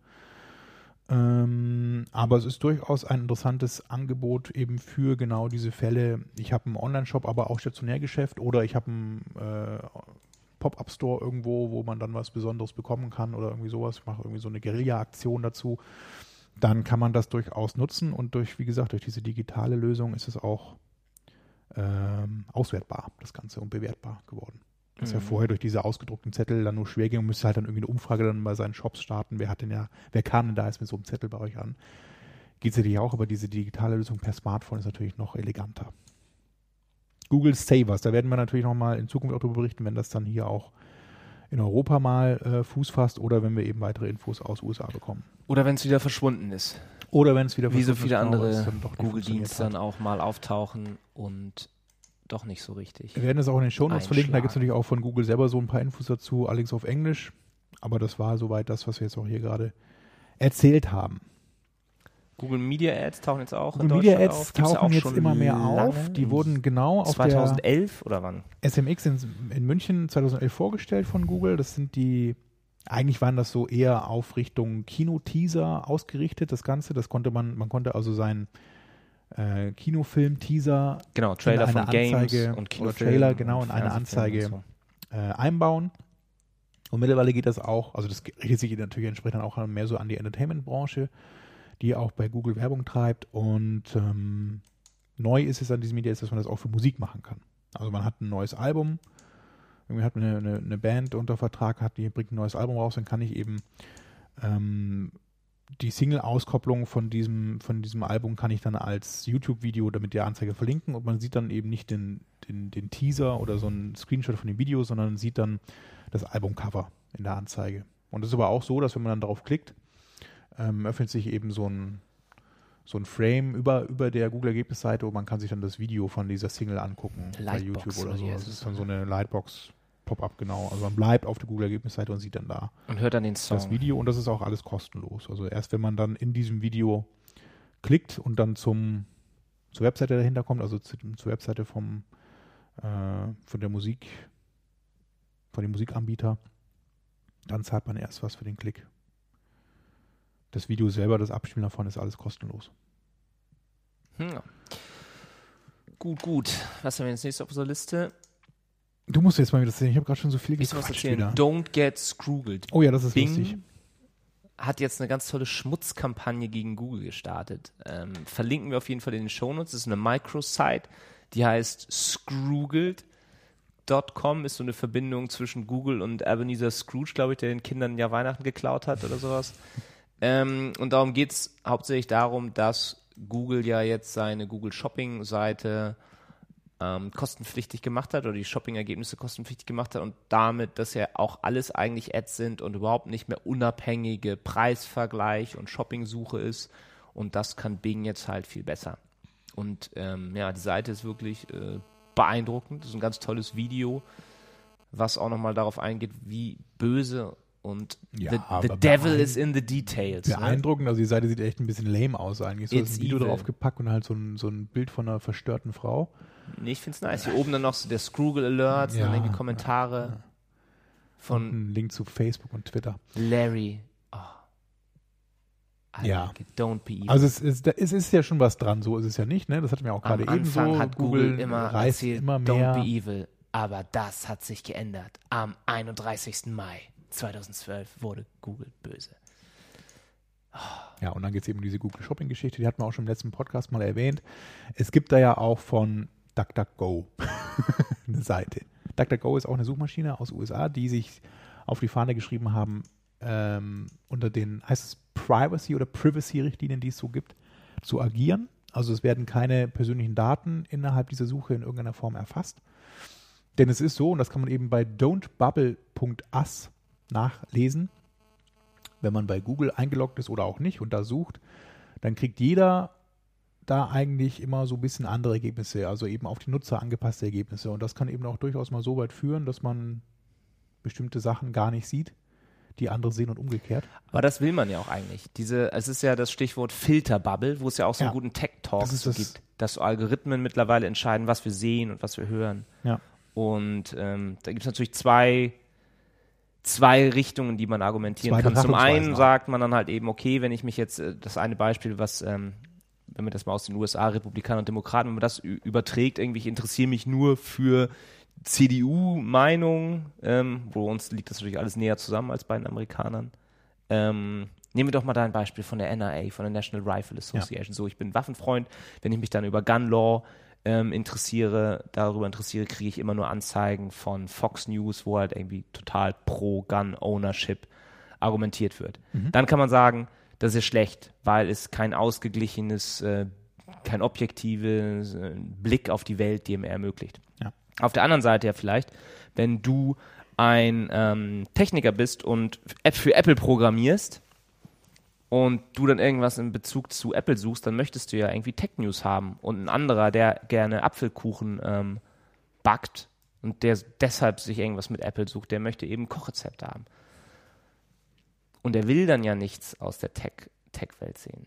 Ähm, aber es ist durchaus ein interessantes Angebot eben für genau diese Fälle. Ich habe einen Online-Shop, aber auch Stationärgeschäft oder ich habe einen äh, Pop-Up-Store irgendwo, wo man dann was Besonderes bekommen kann oder irgendwie sowas. Ich mache irgendwie so eine Guerilla-Aktion dazu. Dann kann man das durchaus nutzen und durch, wie gesagt, durch diese digitale Lösung ist es auch ähm, auswertbar, das Ganze, und bewertbar geworden. Das ja Mhm. vorher durch diese ausgedruckten Zettel dann nur schwer ging und müsste halt dann irgendwie eine Umfrage dann bei seinen Shops starten. Wer hat denn ja, wer kam denn da jetzt mit so einem Zettel bei euch an? Geht es natürlich auch, aber diese digitale Lösung per Smartphone ist natürlich noch eleganter. Google Savers, da werden wir natürlich nochmal in Zukunft auch darüber berichten, wenn das dann hier auch in Europa mal äh, Fuß fasst oder wenn wir eben weitere Infos aus USA bekommen. Oder wenn es wieder verschwunden ist. Oder wenn es wieder Wie so verschwunden viele ist, genau, andere Google-Dienste hat. dann auch mal auftauchen und doch nicht so richtig. Wir werden es auch in den Shownotes verlinken. Da gibt es natürlich auch von Google selber so ein paar Infos dazu, allerdings auf Englisch. Aber das war soweit das, was wir jetzt auch hier gerade erzählt haben. Google Media Ads tauchen jetzt auch in Google Media Ads auf. Tauchen auch jetzt immer mehr auf. Die wurden genau auf 2011 oder wann? SMX in, in München 2011 vorgestellt von Google. Das sind die, eigentlich waren das so eher auf Richtung Kino-Teaser ausgerichtet, das Ganze. Das konnte man, man konnte also seinen äh, Kinofilm-Teaser Genau, Trailer in von eine Games Anzeige und Kinofilm. Trailer, genau, in eine Anzeige und äh, einbauen. Und mittlerweile geht das auch, also das richtet sich natürlich entsprechend auch mehr so an die Entertainment-Branche, die auch bei Google Werbung treibt. Und ähm, neu ist es an diesem Media, ist, dass man das auch für Musik machen kann. Also man hat ein neues Album, irgendwie hat eine, eine, eine Band unter Vertrag, hat, die bringt ein neues Album raus, dann kann ich eben ähm, die Single-Auskopplung von diesem, von diesem Album kann ich dann als YouTube-Video damit der Anzeige verlinken und man sieht dann eben nicht den, den, den Teaser oder so einen Screenshot von dem Video, sondern sieht dann das Albumcover in der Anzeige. Und es ist aber auch so, dass wenn man dann darauf klickt, ähm, öffnet sich eben so ein, so ein Frame über, über der Google-Ergebnisseite und man kann sich dann das Video von dieser Single angucken bei Lightbox YouTube oder so. Das ist dann so eine Lightbox Pop-up, genau. Also man bleibt auf der Google-Ergebnisseite und sieht dann da Und hört dann den Song. das Video und das ist auch alles kostenlos. Also erst wenn man dann in diesem Video klickt und dann zum zur Webseite dahinter kommt, also zu, zur Webseite vom äh, von der Musik von dem Musikanbieter, dann zahlt man erst was für den Klick. Das Video selber, das Abspielen davon ist alles kostenlos. Hm. Gut, gut. Was haben wir jetzt nächstes auf unserer Liste? Du musst jetzt mal wieder sehen, ich habe gerade schon so viel was gequatscht wieder. Don't get scroogled. Oh ja, das ist Bing lustig. hat jetzt eine ganz tolle Schmutzkampagne gegen Google gestartet. Ähm, verlinken wir auf jeden Fall in den Shownotes. Das ist eine Microsite, Die heißt Scroogled.com, ist so eine Verbindung zwischen Google und Ebenezer Scrooge, glaube ich, der den Kindern ja Weihnachten geklaut hat oder sowas. Ähm, und darum geht es hauptsächlich darum, dass Google ja jetzt seine Google Shopping-Seite ähm, kostenpflichtig gemacht hat oder die Shopping-Ergebnisse kostenpflichtig gemacht hat und damit, dass ja auch alles eigentlich Ads sind und überhaupt nicht mehr unabhängige Preisvergleich und Shopping-Suche ist. Und das kann Bing jetzt halt viel besser. Und ähm, ja, die Seite ist wirklich äh, beeindruckend. Das ist ein ganz tolles Video, was auch nochmal darauf eingeht, wie böse und Ja, the, the devil is in the details. Ne? Beeindruckend, also die Seite sieht echt ein bisschen lame aus eigentlich. So ist ein Video evil. draufgepackt und halt so ein, so ein Bild von einer verstörten Frau. Nee, ich find's nice. Hier oben dann noch so der Scroogle Alerts, Ja, dann irgendwie Kommentare von Ein Link zu Facebook und Twitter. Larry. Oh. I Ja. like. Don't be evil. Also es ist, es ist ja schon was dran, so ist es ja nicht, ne? Das hatten wir auch gerade eben so. Anfang hat Google, immer reißt erzählt, immer don't mehr. be evil. Aber das hat sich geändert. Am 31. Mai 2012 wurde Google böse. Ja, und dann geht es eben um diese Google Shopping Geschichte, die hatten wir auch schon im letzten Podcast mal erwähnt. Es gibt da ja auch von DuckDuckGo eine Seite. DuckDuckGo ist auch eine Suchmaschine aus USA, die sich auf die Fahne geschrieben haben, ähm, unter den, heißt es Privacy oder Privacy-Richtlinien, die es so gibt, zu agieren. Also es werden keine persönlichen Daten innerhalb dieser Suche in irgendeiner Form erfasst. Denn es ist so, und das kann man eben bei don'tbubble.us nachlesen, wenn man bei Google eingeloggt ist oder auch nicht und da sucht, dann kriegt jeder da eigentlich immer so ein bisschen andere Ergebnisse, also eben auf die Nutzer angepasste Ergebnisse. Und das kann eben auch durchaus mal so weit führen, dass man bestimmte Sachen gar nicht sieht, die andere sehen und umgekehrt. Aber das will man ja auch eigentlich. Diese, es ist ja das Stichwort Filterbubble, wo es ja auch so Ja. einen guten Tech-Talk das- gibt, dass Algorithmen mittlerweile entscheiden, was wir sehen und was wir hören. Ja. Und ähm, da gibt es natürlich zwei, zwei Richtungen, die man argumentieren Zwei kann. Zum einen sagt man dann halt eben, okay, wenn ich mich jetzt, äh, das eine Beispiel, was, ähm, wenn man das mal aus den USA, Republikaner und Demokraten, wenn man das überträgt, irgendwie, ich interessiere mich nur für CDU-Meinung, ähm, wo uns liegt das natürlich alles näher zusammen als bei den Amerikanern. Ähm, nehmen wir doch mal da ein Beispiel von der NRA, von der National Rifle Association. So, ich bin Waffenfreund. Wenn ich mich dann über Gun Law ähm, interessiere, darüber interessiere, kriege ich immer nur Anzeigen von Fox News, wo halt irgendwie total pro Gun Ownership argumentiert wird. Dann kann man sagen, das ist schlecht, weil es kein ausgeglichenes, äh, kein objektives äh, Blick auf die Welt dir mehr ermöglicht. Ja. Auf der anderen Seite ja vielleicht, wenn du ein ähm, Techniker bist und App für Apple programmierst und du dann irgendwas in Bezug zu Apple suchst, dann möchtest du ja irgendwie Tech-News haben. Und ein anderer, der gerne Apfelkuchen ähm, backt und der deshalb sich irgendwas mit Apple sucht, der möchte eben Kochrezepte haben. Und er will dann ja nichts aus der Tech- Tech-Welt sehen.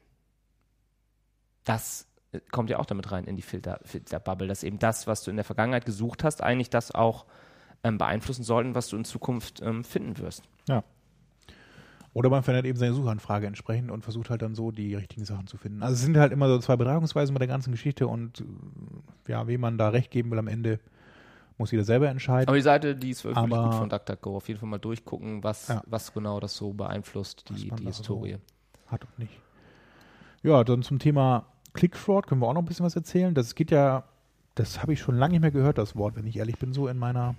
Das äh, kommt ja auch damit rein in die Filter, Filterbubble, dass eben das, was du in der Vergangenheit gesucht hast, eigentlich das auch ähm, beeinflussen sollten, was du in Zukunft ähm, finden wirst. Ja. Oder man verändert eben seine Suchanfrage entsprechend und versucht halt dann so die richtigen Sachen zu finden. Also es sind halt immer so zwei Betrachtungsweisen bei der ganzen Geschichte und äh, ja, wem man da recht geben will am Ende, muss jeder selber entscheiden. Aber die Seite, die ist wirklich Aber- gut von DuckDuckGo. Auf jeden Fall mal durchgucken, was, Ja. was genau das so beeinflusst, die, die da so- Historie. Hat und nicht. Ja, dann zum Thema Clickfraud können wir auch noch ein bisschen was erzählen. Das geht ja, das habe ich schon lange nicht mehr gehört, das Wort, wenn ich ehrlich bin, so in meiner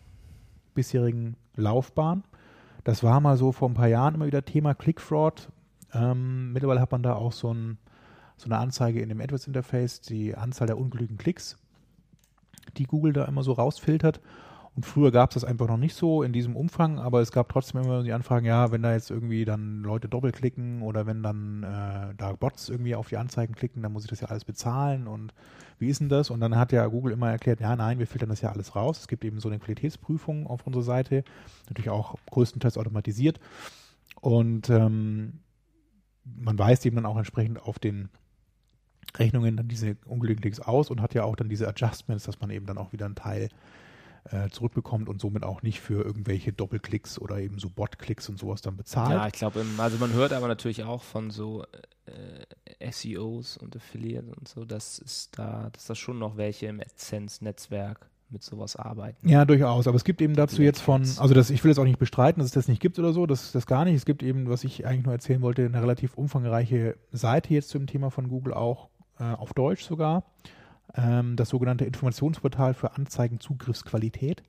bisherigen Laufbahn. Das war mal so vor ein paar Jahren immer wieder Thema Clickfraud. Ähm, mittlerweile hat man da auch so, ein, so eine Anzeige in dem AdWords-Interface, die Anzahl der ungültigen Klicks, die Google da immer so rausfiltert. Und früher gab es das einfach noch nicht so in diesem Umfang, aber es gab trotzdem immer die Anfragen, ja, wenn da jetzt irgendwie dann Leute doppelklicken oder wenn dann äh, da Bots irgendwie auf die Anzeigen klicken, dann muss ich das ja alles bezahlen und wie ist denn das? Und dann hat ja Google immer erklärt, ja, nein, wir filtern das ja alles raus. Es gibt eben so eine Qualitätsprüfung auf unserer Seite, natürlich auch größtenteils automatisiert. Und ähm, man weist eben dann auch entsprechend auf den Rechnungen dann diese ungültigen Klicks aus und hat ja auch dann diese Adjustments, dass man eben dann auch wieder einen Teil äh, zurückbekommt und somit auch nicht für irgendwelche Doppelklicks oder eben so Bot-Klicks und sowas dann bezahlt. Ja, ich glaube, also man hört aber natürlich auch von so äh, SEOs und Affiliates und so, dass es da, dass da schon noch welche im AdSense-Netzwerk mit sowas arbeiten. Ja, durchaus. Aber es gibt eben dazu jetzt von, also das, ich will jetzt auch nicht bestreiten, dass es das nicht gibt oder so, das, das gar nicht. Es gibt eben, was ich eigentlich nur erzählen wollte, eine relativ umfangreiche Seite jetzt zum Thema von Google auch, äh, auf Deutsch sogar. Ähm, das sogenannte Informationsportal für Anzeigenzugriffsqualität.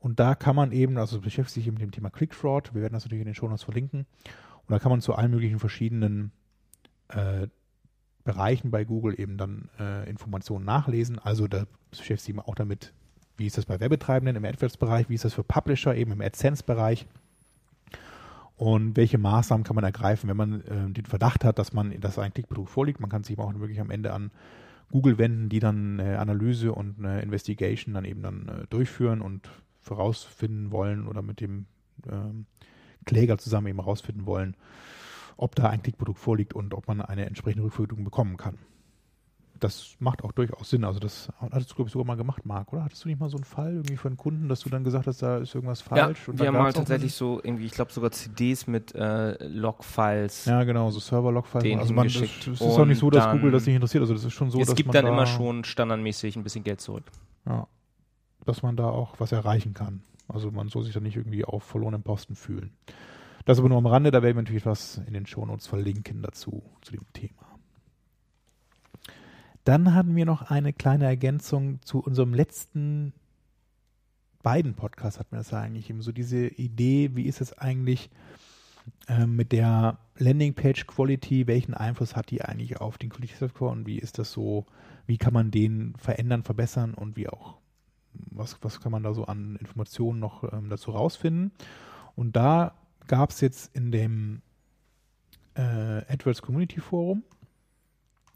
Und da kann man eben, also beschäftigt sich eben mit dem Thema Clickfraud, wir werden das natürlich in den Show Notes verlinken, und da kann man zu allen möglichen verschiedenen äh, Bereichen bei Google eben dann äh, Informationen nachlesen. Also da beschäftigt sich auch damit, wie ist das bei Werbetreibenden im AdWords-Bereich, wie ist das für Publisher eben im AdSense-Bereich und welche Maßnahmen kann man ergreifen, wenn man äh, den Verdacht hat, dass man, dass ein Klickbetrug vorliegt. Man kann sich auch wirklich am Ende an Google wenden, die dann eine Analyse und eine Investigation dann eben dann äh, durchführen und vorausfinden wollen oder mit dem ähm, Kläger zusammen eben herausfinden wollen, ob da ein Klickprodukt vorliegt und ob man eine entsprechende Rückvergütung bekommen kann. Das macht auch durchaus Sinn. Also das hattest du, glaube ich, sogar mal gemacht, Marc, oder? Hattest du nicht mal so einen Fall irgendwie einen Kunden, dass du dann gesagt hast, da ist irgendwas falsch? Ja, und wir haben mal tatsächlich so irgendwie, ich glaube sogar CDs mit äh, Logfiles. Ja, genau, so Server-Log-Files. Also man, es es ist auch nicht so, dass Google das nicht interessiert. Also das ist schon so, es dass gibt man dann da, immer schon standardmäßig ein bisschen Geld zurück. Ja, dass man da auch was erreichen kann. Also man soll sich da nicht irgendwie auf verlorenen Posten fühlen. Das aber nur am Rande, da werden wir natürlich was in den Shownotes verlinken dazu, zu dem Thema. Dann hatten wir noch eine kleine Ergänzung zu unserem letzten beiden Podcasts hatten wir das eigentlich eben. So diese Idee, wie ist es eigentlich ähm, mit der Landingpage Quality, welchen Einfluss hat die eigentlich auf den Qualitätsfaktor und wie ist das so, wie kann man den verändern, verbessern und wie auch, was, was kann man da so an Informationen noch ähm, dazu rausfinden. Und da gab es jetzt in dem äh, AdWords Community Forum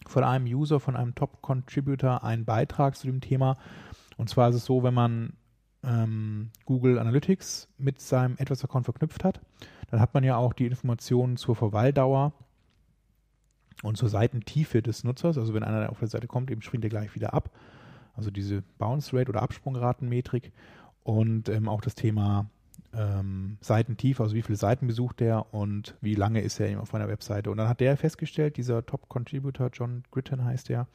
von einem User, von einem Top-Contributor einen Beitrag zu dem Thema. Und zwar ist es so, wenn man ähm, Google Analytics mit seinem AdWords-Account verknüpft hat, dann hat man ja auch die Informationen zur Verweildauer und zur Seitentiefe des Nutzers. Also wenn einer auf der Seite kommt, eben springt er gleich wieder ab. Also diese Bounce Rate oder Absprungratenmetrik und ähm, auch das Thema ähm, Seitentiefe, also wie viele Seiten besucht der und wie lange ist er auf einer Webseite. Und dann hat der festgestellt, dieser Top-Contributor, John Gritton heißt der,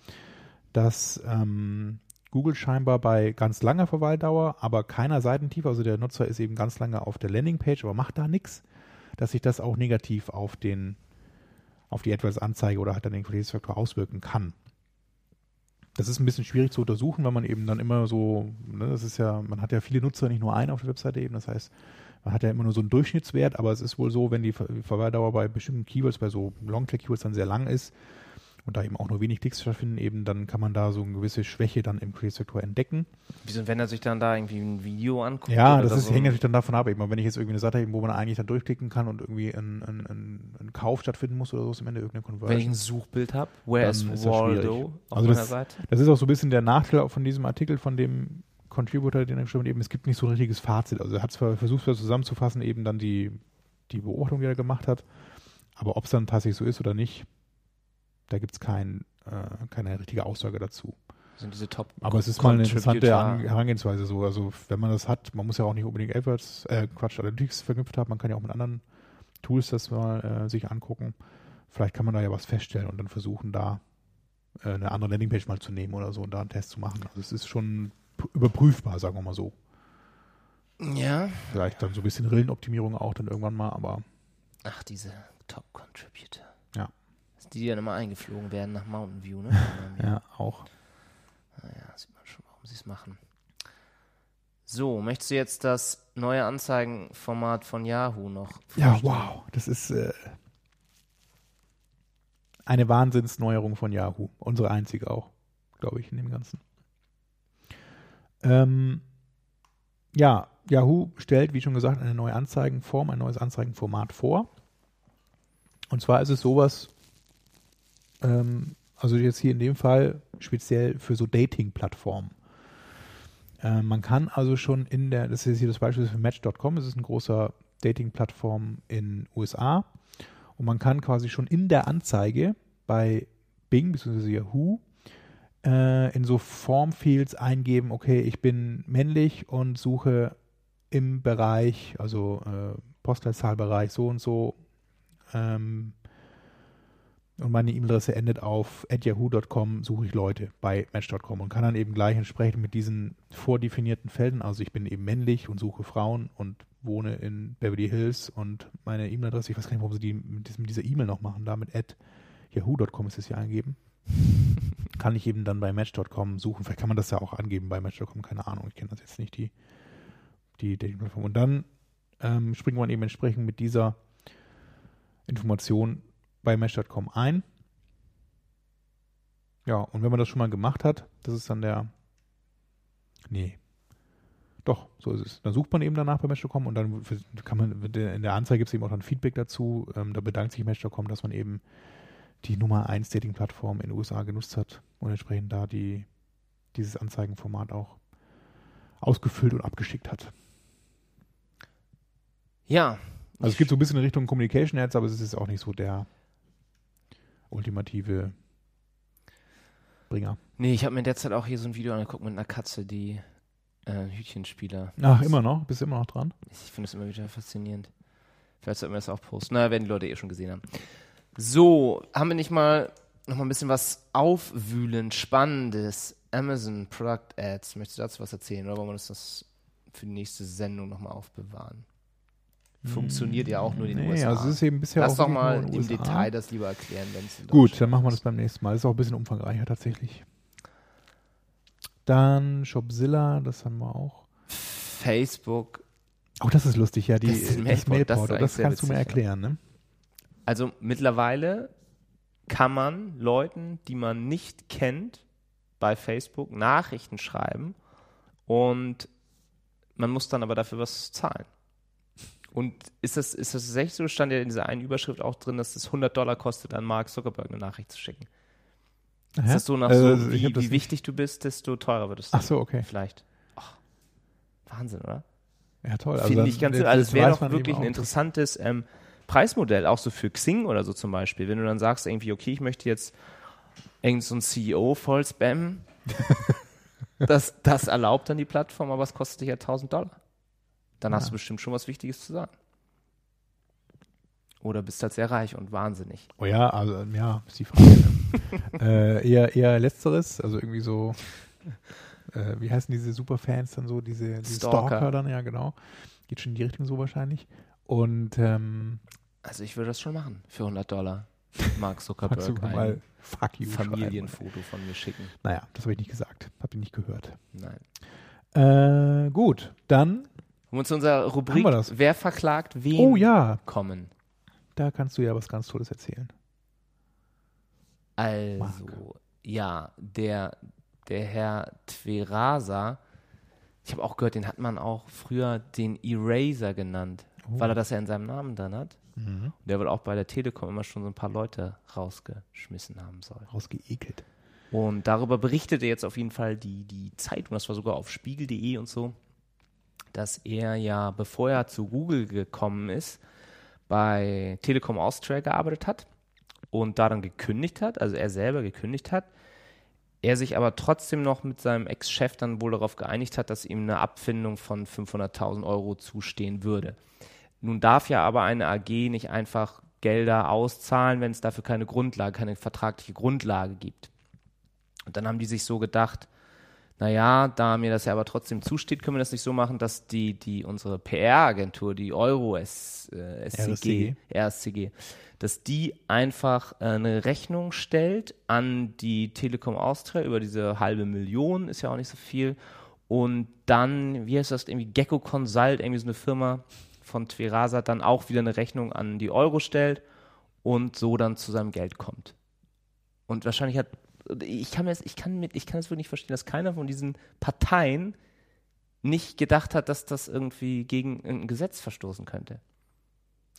dass ähm, Google scheinbar bei ganz langer Verweildauer, aber keiner Seitentiefe, also der Nutzer ist eben ganz lange auf der Landingpage, aber macht da nichts, dass sich das auch negativ auf den auf die AdWords-Anzeige oder halt dann den Qualitätsfaktor auswirken kann. Das ist ein bisschen schwierig zu untersuchen, weil man eben dann immer so, ne, das ist ja, man hat ja viele Nutzer, nicht nur einen auf der Webseite eben, das heißt, man hat ja immer nur so einen Durchschnittswert, aber es ist wohl so, wenn die Ver Verweildauer bei bestimmten Keywords, bei so Long-Click-Keywords dann sehr lang ist und da eben auch nur wenig Klicks stattfinden, eben dann kann man da so eine gewisse Schwäche dann im Qualitätsfaktor entdecken. Wieso, wenn er sich dann da irgendwie ein Video anguckt? Ja, oder das ist, so hängt natürlich dann davon ab. Eben, wenn ich jetzt irgendwie eine Seite habe, wo man eigentlich dann durchklicken kann und irgendwie ein, ein, ein, ein Kauf stattfinden muss oder so, ist am Ende irgendeine Wenn ich Conversion. ein Suchbild habe, where is das. Waldo auf Also meiner das- Seite? Das ist auch so ein bisschen der Nachteil auch von diesem Artikel von dem Contributor, den er geschrieben hat, eben, es gibt nicht so ein richtiges Fazit. Also er hat zwar versucht, zusammenzufassen, eben dann die, die Beobachtung, die er gemacht hat, aber ob es dann tatsächlich so ist oder nicht, da gibt es kein, äh, keine richtige Aussage dazu. Sind diese Top Aber es ist mal eine interessante Herangehensweise so. Also wenn man das hat, man muss ja auch nicht unbedingt AdWords, äh, Quatsch, Analytics verknüpft haben, man kann ja auch mit anderen Tools das mal äh, sich angucken. Vielleicht kann man da ja was feststellen und dann versuchen, da äh, eine andere Landingpage mal zu nehmen oder so und da einen Test zu machen. Also es ist schon überprüfbar, sagen wir mal so. Ja. Vielleicht dann so ein bisschen Rillenoptimierung auch dann irgendwann mal, aber Ach, diese Top Contributor. Ja. Die, dann immer eingeflogen werden nach Mountain View, ne? ja, auch. Naja, sieht man schon, warum sie es machen. So, möchtest du jetzt das neue Anzeigenformat von Yahoo noch? Ja, wow. Das ist äh, eine Wahnsinnsneuerung von Yahoo. Unsere einzige auch, glaube ich, in dem Ganzen. Ähm, ja, Yahoo stellt, wie schon gesagt, eine neue Anzeigenform, ein neues Anzeigenformat vor. Und zwar ist es sowas, ähm, also jetzt hier in dem Fall speziell für so Dating-Plattformen. Äh, man kann also schon in der, das ist hier das Beispiel für Match.com, das ist ein großer Dating-Plattform in USA. Und man kann quasi schon in der Anzeige bei Bing bzw. Yahoo äh, in so Formfields eingeben, okay, ich bin männlich und suche im Bereich, also äh, Postleitzahlbereich so und so ähm, und meine E-Mail-Adresse endet auf yahoo.com, suche ich Leute bei Match.com und kann dann eben gleich entsprechend mit diesen vordefinierten Feldern, also ich bin eben männlich und suche Frauen und wohne in Beverly Hills und meine E-Mail-Adresse, ich weiß gar nicht, warum sie die mit, diesem, mit dieser E-Mail noch machen, da mit at yahoo.com ist es hier eingeben. kann ich eben dann bei Match.com suchen. Vielleicht kann man das ja auch angeben bei Match.com, keine Ahnung. Ich kenne das jetzt nicht, die, die Dating-Plattform. Und dann ähm, springt man eben entsprechend mit dieser Information bei Match.com ein. Ja, und wenn man das schon mal gemacht hat, das ist dann der. Nee. Doch, so ist es. Dann sucht man eben danach bei Match.com und dann kann man, in der Anzeige gibt es eben auch dann Feedback dazu. Ähm, da bedankt sich Match.com, dass man eben die Nummer 1 Dating-Plattform in den USA genutzt hat und entsprechend da die, dieses Anzeigenformat auch ausgefüllt und abgeschickt hat. Ja. Also es geht so ein bisschen in Richtung Communication Ads, aber es ist auch nicht so der ultimative Bringer. Nee, ich habe mir derzeit auch hier so ein Video angeguckt mit einer Katze, die äh, Hütchenspieler. Ach, immer noch? Bist du immer noch dran? Ich finde es immer wieder faszinierend. Vielleicht sollten wir das auch posten. Naja, werden die Leute eh schon gesehen haben. So, haben wir nicht mal noch mal ein bisschen was aufwühlend, spannendes? Amazon Product Ads. Möchtest du dazu was erzählen oder wollen wir uns das für die nächste Sendung nochmal aufbewahren? Funktioniert ja auch nur in den Nee, USA. also ist eben bisher Lass auch doch mal im USA. Detail das lieber erklären, wenn es Gut, dann machen wir das beim nächsten Mal. Das ist auch ein bisschen umfangreicher tatsächlich. Dann Shopzilla, das haben wir auch. Facebook. Oh, das ist lustig, ja, die, Das ist das, Mailportal. das Das, kannst du mir erklären, ne? Also mittlerweile kann man Leuten, die man nicht kennt, bei Facebook Nachrichten schreiben und man muss dann aber dafür was zahlen. Und ist das, ist das tatsächlich so? Stand ja in dieser einen Überschrift auch drin, dass es 100 Dollar kostet, an Mark Zuckerberg eine Nachricht zu schicken. Ist Hä? das so nach Also, so, wie, wie wichtig du bist, desto teurer wird es Ach so, okay. Vielleicht. Ach, Wahnsinn, oder? Ja, toll. Finde dann- ich ganz, also es wäre doch wirklich ein interessantes ähm, Preismodell, auch so für Xing oder so zum Beispiel. Wenn du dann sagst irgendwie, okay, ich möchte jetzt irgend so ein CEO voll spammen, das, das erlaubt dann die Plattform, aber es kostet dich ja 1000 Dollar. Dann hast Ja. du bestimmt schon was Wichtiges zu sagen. Oder bist halt sehr reich und wahnsinnig. Oh ja, also ja, ist die Frage. ne? äh, eher, eher letzteres, also irgendwie so, äh, wie heißen diese Superfans dann so, diese, diese Stalker. Stalker. dann, ja genau. Geht schon in die Richtung so wahrscheinlich. Und ähm, Also ich würde das schon machen für 100 Dollar. Mark magst du Zuckerberg mal ein Fuck you schreiben. Familienfoto von mir schicken. Naja, das habe ich nicht gesagt. Habe ich nicht gehört. Nein. Äh, gut, dann, Wollen wir zu unserer Rubrik? Wer verklagt wen oh ja, kommen? da kannst du ja was ganz Tolles erzählen. Also, ja, der, der Herr Tverasa, ich habe auch gehört, den hat man auch früher den Eraser genannt, Oh. weil er das ja in seinem Namen drin hat. Mhm. Und der wohl auch bei der Telekom immer schon so ein paar Leute rausgeschmissen haben soll. Rausgeekelt. Und darüber berichtete jetzt auf jeden Fall die, die Zeitung, das war sogar auf spiegel.de und so, dass er ja, bevor er zu Google gekommen ist, bei Telekom Austria gearbeitet hat und da dann gekündigt hat, also er selber gekündigt hat. Er sich aber trotzdem noch mit seinem Ex-Chef dann wohl darauf geeinigt hat, dass ihm eine Abfindung von 500.000 Euro zustehen würde. Nun darf ja aber eine AG nicht einfach Gelder auszahlen, wenn es dafür keine Grundlage, keine vertragliche Grundlage gibt. Und dann haben die sich so gedacht, naja, da mir das ja aber trotzdem zusteht, können wir das nicht so machen, dass die, die unsere PR-Agentur, die Euro S, äh, SCG, RSCG, dass die einfach äh, eine Rechnung stellt an die Telekom Austria über diese halbe Million, ist ja auch nicht so viel. Und dann, wie heißt das, irgendwie Gecko Consult, irgendwie so eine Firma von Tverasa, dann auch wieder eine Rechnung an die Euro stellt und so dann zu seinem Geld kommt. Und wahrscheinlich hat, ich kann mir das, ich kann mit, ich kann das wirklich nicht verstehen, dass keiner von diesen Parteien nicht gedacht hat, dass das irgendwie gegen ein Gesetz verstoßen könnte.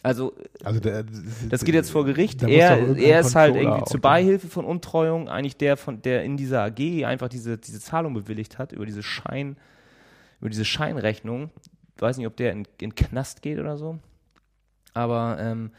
Also, Also der, das geht jetzt vor Gericht. Er, er ist halt irgendwie zur Beihilfe von Untreuung eigentlich der von der in dieser AG einfach diese diese Zahlung bewilligt hat über diese Schein über diese Scheinrechnung. Ich weiß nicht, ob der in, in Knast geht oder so. Aber ähm,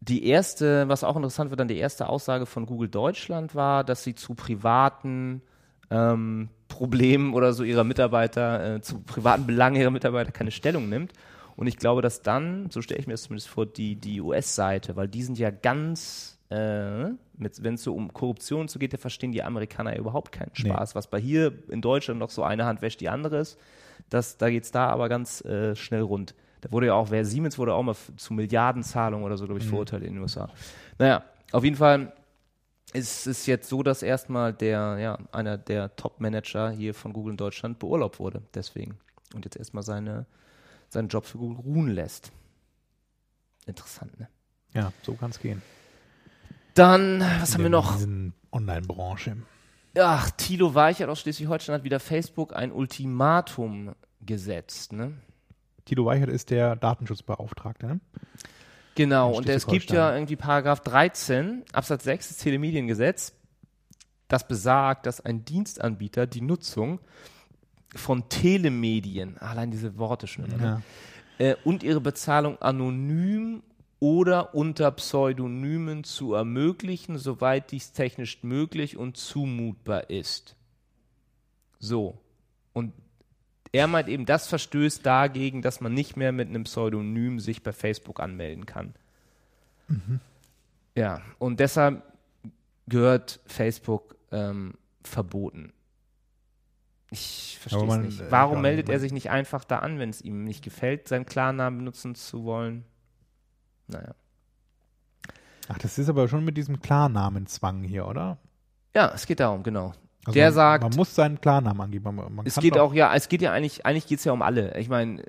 die erste, was auch interessant wird, dann die erste Aussage von Google Deutschland war, dass sie zu privaten ähm, Problemen oder so ihrer Mitarbeiter, äh, zu privaten Belangen ihrer Mitarbeiter keine Stellung nimmt. Und ich glaube, dass dann, so stelle ich mir das zumindest vor, die, die US-Seite, weil die sind ja ganz, äh, wenn es so um Korruption zu geht, da verstehen die Amerikaner ja überhaupt keinen Nee. Spaß. Was bei hier in Deutschland noch so eine Hand wäscht die andere ist, das, da geht es da aber ganz äh, schnell rund. Da wurde ja auch, wer Siemens wurde auch mal zu Milliardenzahlungen oder so, glaube ich, verurteilt in den USA. Naja, auf jeden Fall es ist jetzt so, dass erstmal der, ja, einer der Top-Manager hier von Google in Deutschland beurlaubt wurde, deswegen. Und jetzt erstmal seine, seinen Job für Google ruhen lässt. Interessant, ne? Ja, so kann es gehen. Dann, was haben wir In noch? Online-Branche. Ach, Thilo Weichert aus Schleswig-Holstein hat wieder Facebook ein Ultimatum gesetzt, ne? Tilo Weichert ist der Datenschutzbeauftragte, ne? Genau, und es gibt ja irgendwie Paragraph 13, Absatz 6 des Telemediengesetz, das besagt, dass ein Dienstanbieter die Nutzung von Telemedien, allein diese Worte schon immer, ne? Ja. äh, und ihre Bezahlung anonym oder unter Pseudonymen zu ermöglichen, soweit dies technisch möglich und zumutbar ist. So. Und er meint eben, das verstößt dagegen, dass man nicht mehr mit einem Pseudonym sich bei Facebook anmelden kann. Ja, und deshalb gehört Facebook ähm, verboten. Ich verstehe es man, nicht. äh, Warum ja, meldet er man- sich nicht einfach da an, wenn es ihm nicht gefällt, seinen Klarnamen benutzen zu wollen? Naja. Ach, das ist aber schon mit diesem Klarnamenzwang hier, oder? Ja, es geht darum, genau. Also Der man, sagt- Man muss seinen Klarnamen angeben. Man, man Es geht auch, ja, es geht ja eigentlich, eigentlich geht es ja um alle. Ich meine,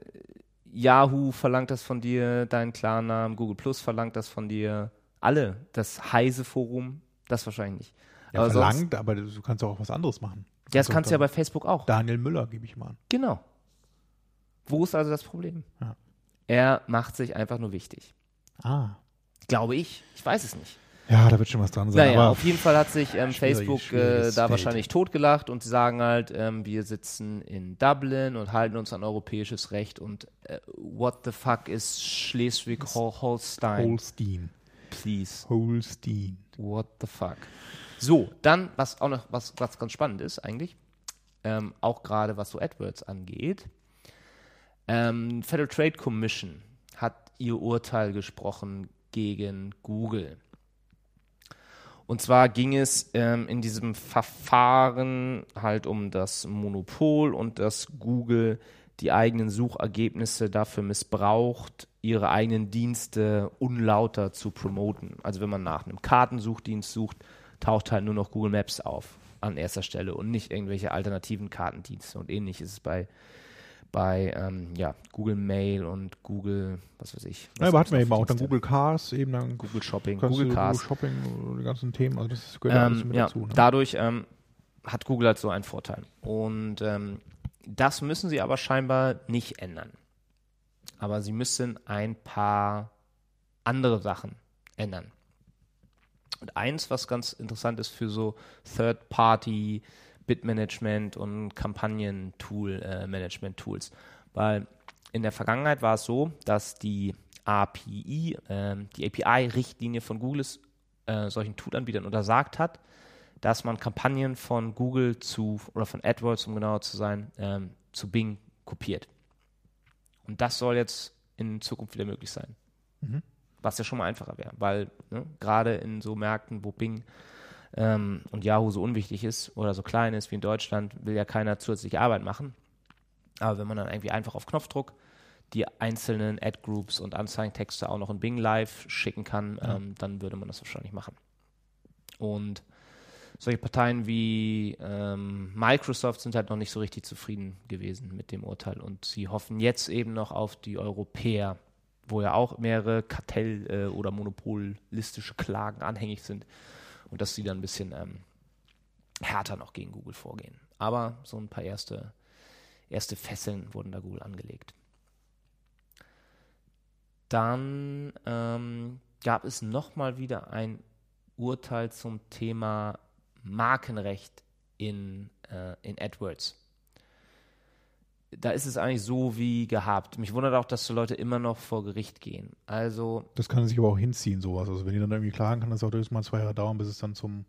Yahoo verlangt das von dir, deinen Klarnamen, Google Plus verlangt das von dir, alle. Das Heise-Forum, das wahrscheinlich nicht. ja, aber sonst, verlangt, aber du kannst auch was anderes machen. ja, das kannst du ja bei Facebook auch. Daniel Müller gebe ich mal an. Genau. Wo ist also das Problem? Ja. Er macht sich einfach nur wichtig. Ah. Glaube ich. Ich weiß es nicht. Ja, da wird schon was dran sein. Naja, auf jeden Fall hat sich ähm, Schwierig- Facebook äh, da wahrscheinlich totgelacht und sie sagen halt, ähm, wir sitzen in Dublin und halten uns an europäisches Recht und äh, what the fuck ist Schleswig-Holstein? Holstein. Please. Holstein. What the fuck? So, dann, was auch noch, was, was ganz spannend ist eigentlich, ähm, auch gerade was so AdWords angeht, ähm, Federal Trade Commission hat ihr Urteil gesprochen gegen Google. Und zwar ging es ähm, in diesem Verfahren halt um das Monopol und dass Google die eigenen Suchergebnisse dafür missbraucht, ihre eigenen Dienste unlauter zu promoten. Also wenn man nach einem Kartensuchdienst sucht, taucht halt nur noch Google Maps auf an erster Stelle und nicht irgendwelche alternativen Kartendienste. Und ähnlich ist es bei, bei ähm, ja, Google Mail und Google, was weiß ich. Ja, was aber gibt's hatten wir eben auch dann? Google Cars, eben dann Google Shopping, Google Cars. Google Shopping, die ganzen Themen, also das gehört ja alles Ähm, mit ja, dazu. Ne? dadurch ähm, hat Google halt so einen Vorteil. Und ähm, das müssen sie aber scheinbar nicht ändern. Aber sie müssen ein paar andere Sachen ändern. Und eins, was ganz interessant ist für so Third-Party Bit-Management und Kampagnen-Tool-Management-Tools. Weil in der Vergangenheit war es so, dass die API, ähm, die API-Richtlinie von Google äh, solchen Toolanbietern untersagt hat, dass man Kampagnen von Google zu, oder von AdWords, um genauer zu sein, ähm, zu Bing kopiert. Und das soll jetzt in Zukunft wieder möglich sein. Was ja schon mal einfacher wäre, weil ne, gerade in so Märkten, wo Bing ähm, und Yahoo so unwichtig ist oder so klein ist wie in Deutschland, will ja keiner zusätzliche Arbeit machen. Aber wenn man dann irgendwie einfach auf Knopfdruck die einzelnen Ad-Groups und Anzeigentexte auch noch in Bing Live schicken kann, ähm, dann würde man das wahrscheinlich machen. Und solche Parteien wie ähm, Microsoft sind halt noch nicht so richtig zufrieden gewesen mit dem Urteil und sie hoffen jetzt eben noch auf die Europäer, wo ja auch mehrere Kartell- äh, oder monopolistische Klagen anhängig sind und dass sie dann ein bisschen ähm, härter noch gegen Google vorgehen. Aber so ein paar erste, erste Fesseln wurden da Google angelegt. Dann ähm, gab es nochmal wieder ein Urteil zum Thema Markenrecht in, äh, in AdWords. Da ist es eigentlich so wie gehabt. Mich wundert auch, dass so Leute immer noch vor Gericht gehen. Also, Das kann sich aber auch hinziehen, sowas. Also wenn die dann irgendwie klagen, kann das auch durchaus mal zwei Jahre dauern, bis es dann zum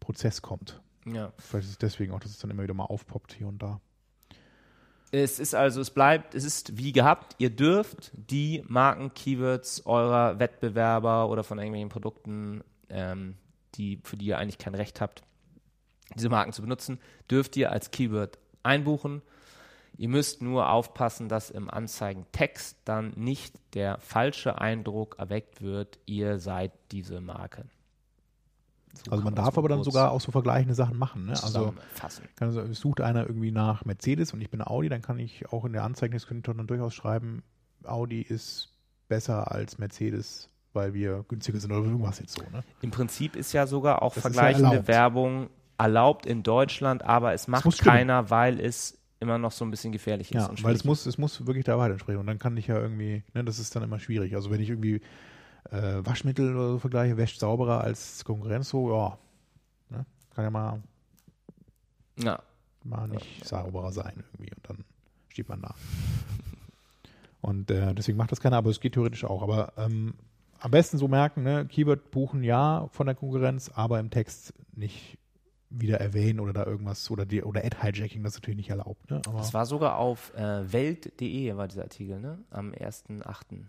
Prozess kommt. ja. Vielleicht ist es deswegen auch, dass es dann immer wieder mal aufpoppt hier und da. Es ist also, es bleibt, es ist wie gehabt. Ihr dürft die Marken-Keywords eurer Wettbewerber oder von irgendwelchen Produkten, ähm, die, für die ihr eigentlich kein Recht habt, diese Marken zu benutzen, dürft ihr als Keyword einbuchen. Ihr müsst nur aufpassen, dass im Anzeigentext dann nicht der falsche Eindruck erweckt wird, ihr seid diese Marke. So Also man darf aber dann sogar auch so vergleichende Sachen machen. Ne? Also kann also, sucht einer irgendwie nach Mercedes und ich bin Audi, dann kann ich auch in der Anzeige, das könnte ich dann durchaus schreiben, Audi ist besser als Mercedes, weil wir günstiger sind oder irgendwas jetzt so. Ne? Im Prinzip ist ja sogar auch Das ja vergleichende erlaubt. Werbung erlaubt in Deutschland, aber es macht keiner, weil es immer noch so ein bisschen gefährlich ist. Ja, weil es muss, es muss wirklich der Wahrheit entsprechen. Und dann kann ich ja irgendwie, ne, das ist dann immer schwierig. Also wenn ich irgendwie äh, Waschmittel oder so vergleiche, wäscht sauberer als Konkurrenz, so, ja, ne, kann ja mal. Ja, mal nicht sauberer sein irgendwie. Und dann steht man da. Und äh, deswegen macht das keiner, aber es geht theoretisch auch. Aber ähm, am besten so merken, ne, Keyword buchen ja von der Konkurrenz, aber im Text nicht wieder erwähnen oder da irgendwas oder die oder Ad-Hijacking, das ist natürlich nicht erlaubt. Ne? Aber es war sogar auf äh, welt.de war dieser Artikel, ne? Am 1.8.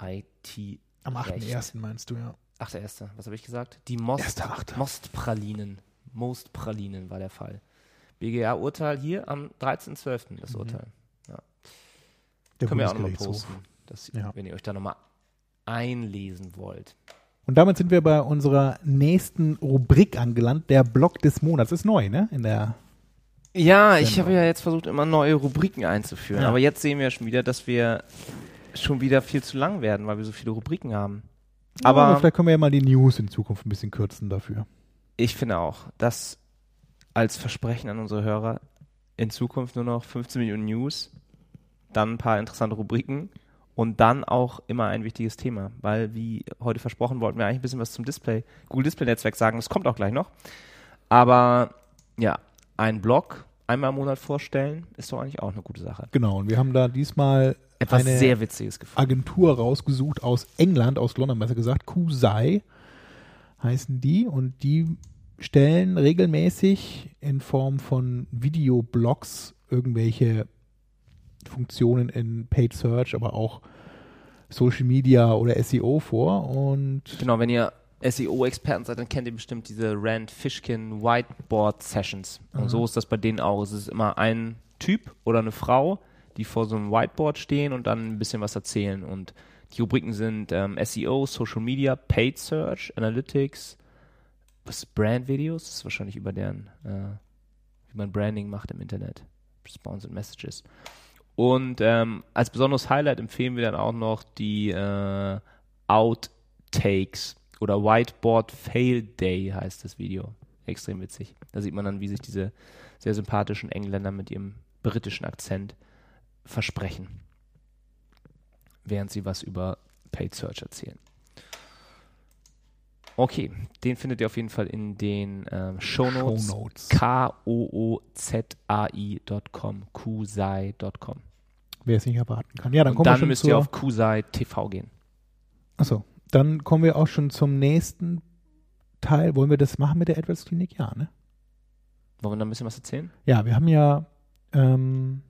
IT. am Recht. 8.1. meinst du, ja. 8.1. Was habe ich gesagt? Die Most. Mostpralinen. Mostpralinen war der Fall. BGA-Urteil hier am 13.12. das Mhm. Urteil. Der Können wir auch nochmal posten, dass, Ja. wenn ihr euch da nochmal einlesen wollt. Und damit sind wir bei unserer nächsten Rubrik angelangt, der Blog des Monats. Ist neu, ne? In der Ja, ich Sendung. habe ja jetzt versucht, immer neue Rubriken einzuführen. Ja. Aber jetzt sehen wir schon wieder, dass wir schon wieder viel zu lang werden, weil wir so viele Rubriken haben. aber, Aber vielleicht können wir ja mal die News in Zukunft ein bisschen kürzen dafür. ich finde auch, dass als Versprechen an unsere Hörer in Zukunft nur noch 15 Minuten News, dann ein paar interessante Rubriken und dann auch immer ein wichtiges Thema. Weil, wie heute versprochen, wollten wir eigentlich ein bisschen was zum Display, Google Display Netzwerk sagen. Das kommt auch gleich noch. Aber ja, ein Blog einmal im Monat vorstellen, ist doch eigentlich auch eine gute Sache. Genau, und wir haben da diesmal Etwas eine sehr Witziges gefunden. Agentur rausgesucht aus England, aus London besser gesagt. Kusai heißen die und die stellen regelmäßig in Form von Videoblogs irgendwelche Funktionen in Paid Search, aber auch Social Media oder SEO vor und Genau, wenn ihr SEO-Experten seid, dann kennt ihr bestimmt diese Rand Fishkin Whiteboard Sessions. Und so ist das bei denen auch. Es ist immer ein Typ oder eine Frau, die vor so einem Whiteboard stehen und dann ein bisschen was erzählen. Und die Rubriken sind ähm, SEO, Social Media, Paid Search, Analytics, was Brand Videos, das ist wahrscheinlich über deren, äh, wie man Branding macht im Internet. Sponsored Messages. Und ähm, als besonderes Highlight empfehlen wir dann auch noch die äh, Outtakes oder Whiteboard Fail Day heißt das Video. Extrem witzig. Da sieht man dann, wie sich diese sehr sympathischen Engländer mit ihrem britischen Akzent versprechen, während sie was über Paid Search erzählen. Okay, den findet ihr auf jeden Fall in den ähm, Shownotes. Shownotes. K-O-O-Z-A-I.com, kusai.com. Wer es nicht erwarten kann. Ja, dann Und kommen wir dann schon müsst zur, ihr auf Kusai TV gehen. Achso, dann kommen wir auch schon zum nächsten Teil. Wollen wir das machen mit der Edwards Klinik? Ja, ne? Wollen wir da ein bisschen was erzählen? Ja, wir haben ja ähm,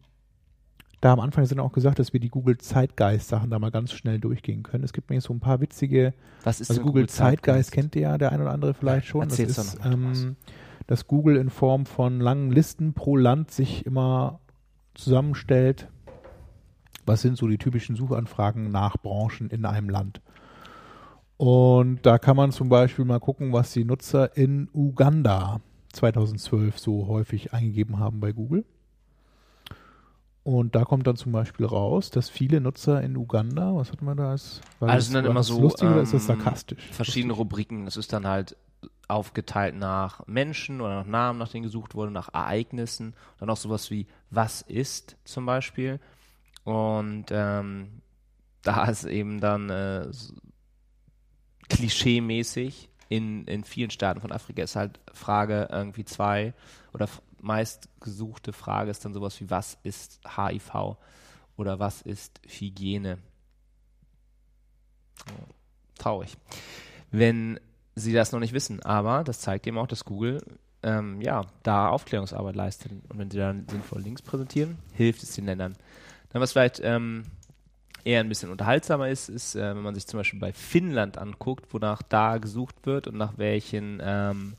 da am Anfang sind auch gesagt, dass wir die Google Zeitgeist-Sachen da mal ganz schnell durchgehen können. Es gibt mir jetzt so ein paar witzige, Was ist also denn Google Zeitgeist kennt ihr ja der ein oder andere vielleicht schon. Das Erzähl's doch ist, noch mal, Thomas. ähm, dass Google in Form von langen Listen pro Land sich immer zusammenstellt. Was sind so die typischen Suchanfragen nach Branchen in einem Land? Und da kann man zum Beispiel mal gucken, was die Nutzer in Uganda 2012 so häufig eingegeben haben bei Google. Und da kommt dann zum Beispiel raus, dass viele Nutzer in Uganda, was hatten wir da? Als, Also sind dann immer so lustig oder ist das ähm, sarkastisch? verschiedene Rubriken. Das ist dann halt aufgeteilt nach Menschen oder nach Namen, nach denen gesucht wurde, nach Ereignissen. Dann auch sowas wie Was ist zum Beispiel. Und ähm, da ist eben dann äh, klischee-mäßig in, in vielen Staaten von Afrika ist halt Frage irgendwie zwei oder f- meist gesuchte Frage ist dann sowas wie Was ist HIV oder was ist Hygiene? Traurig. Wenn sie das noch nicht wissen, aber das zeigt eben auch, dass Google ähm, ja, da Aufklärungsarbeit leistet. Und wenn sie dann sinnvoll Links präsentieren, hilft es den Ländern. Dann was vielleicht ähm, eher ein bisschen unterhaltsamer ist, ist, äh, wenn man sich zum Beispiel bei Finnland anguckt, wonach da gesucht wird und nach welchen ähm,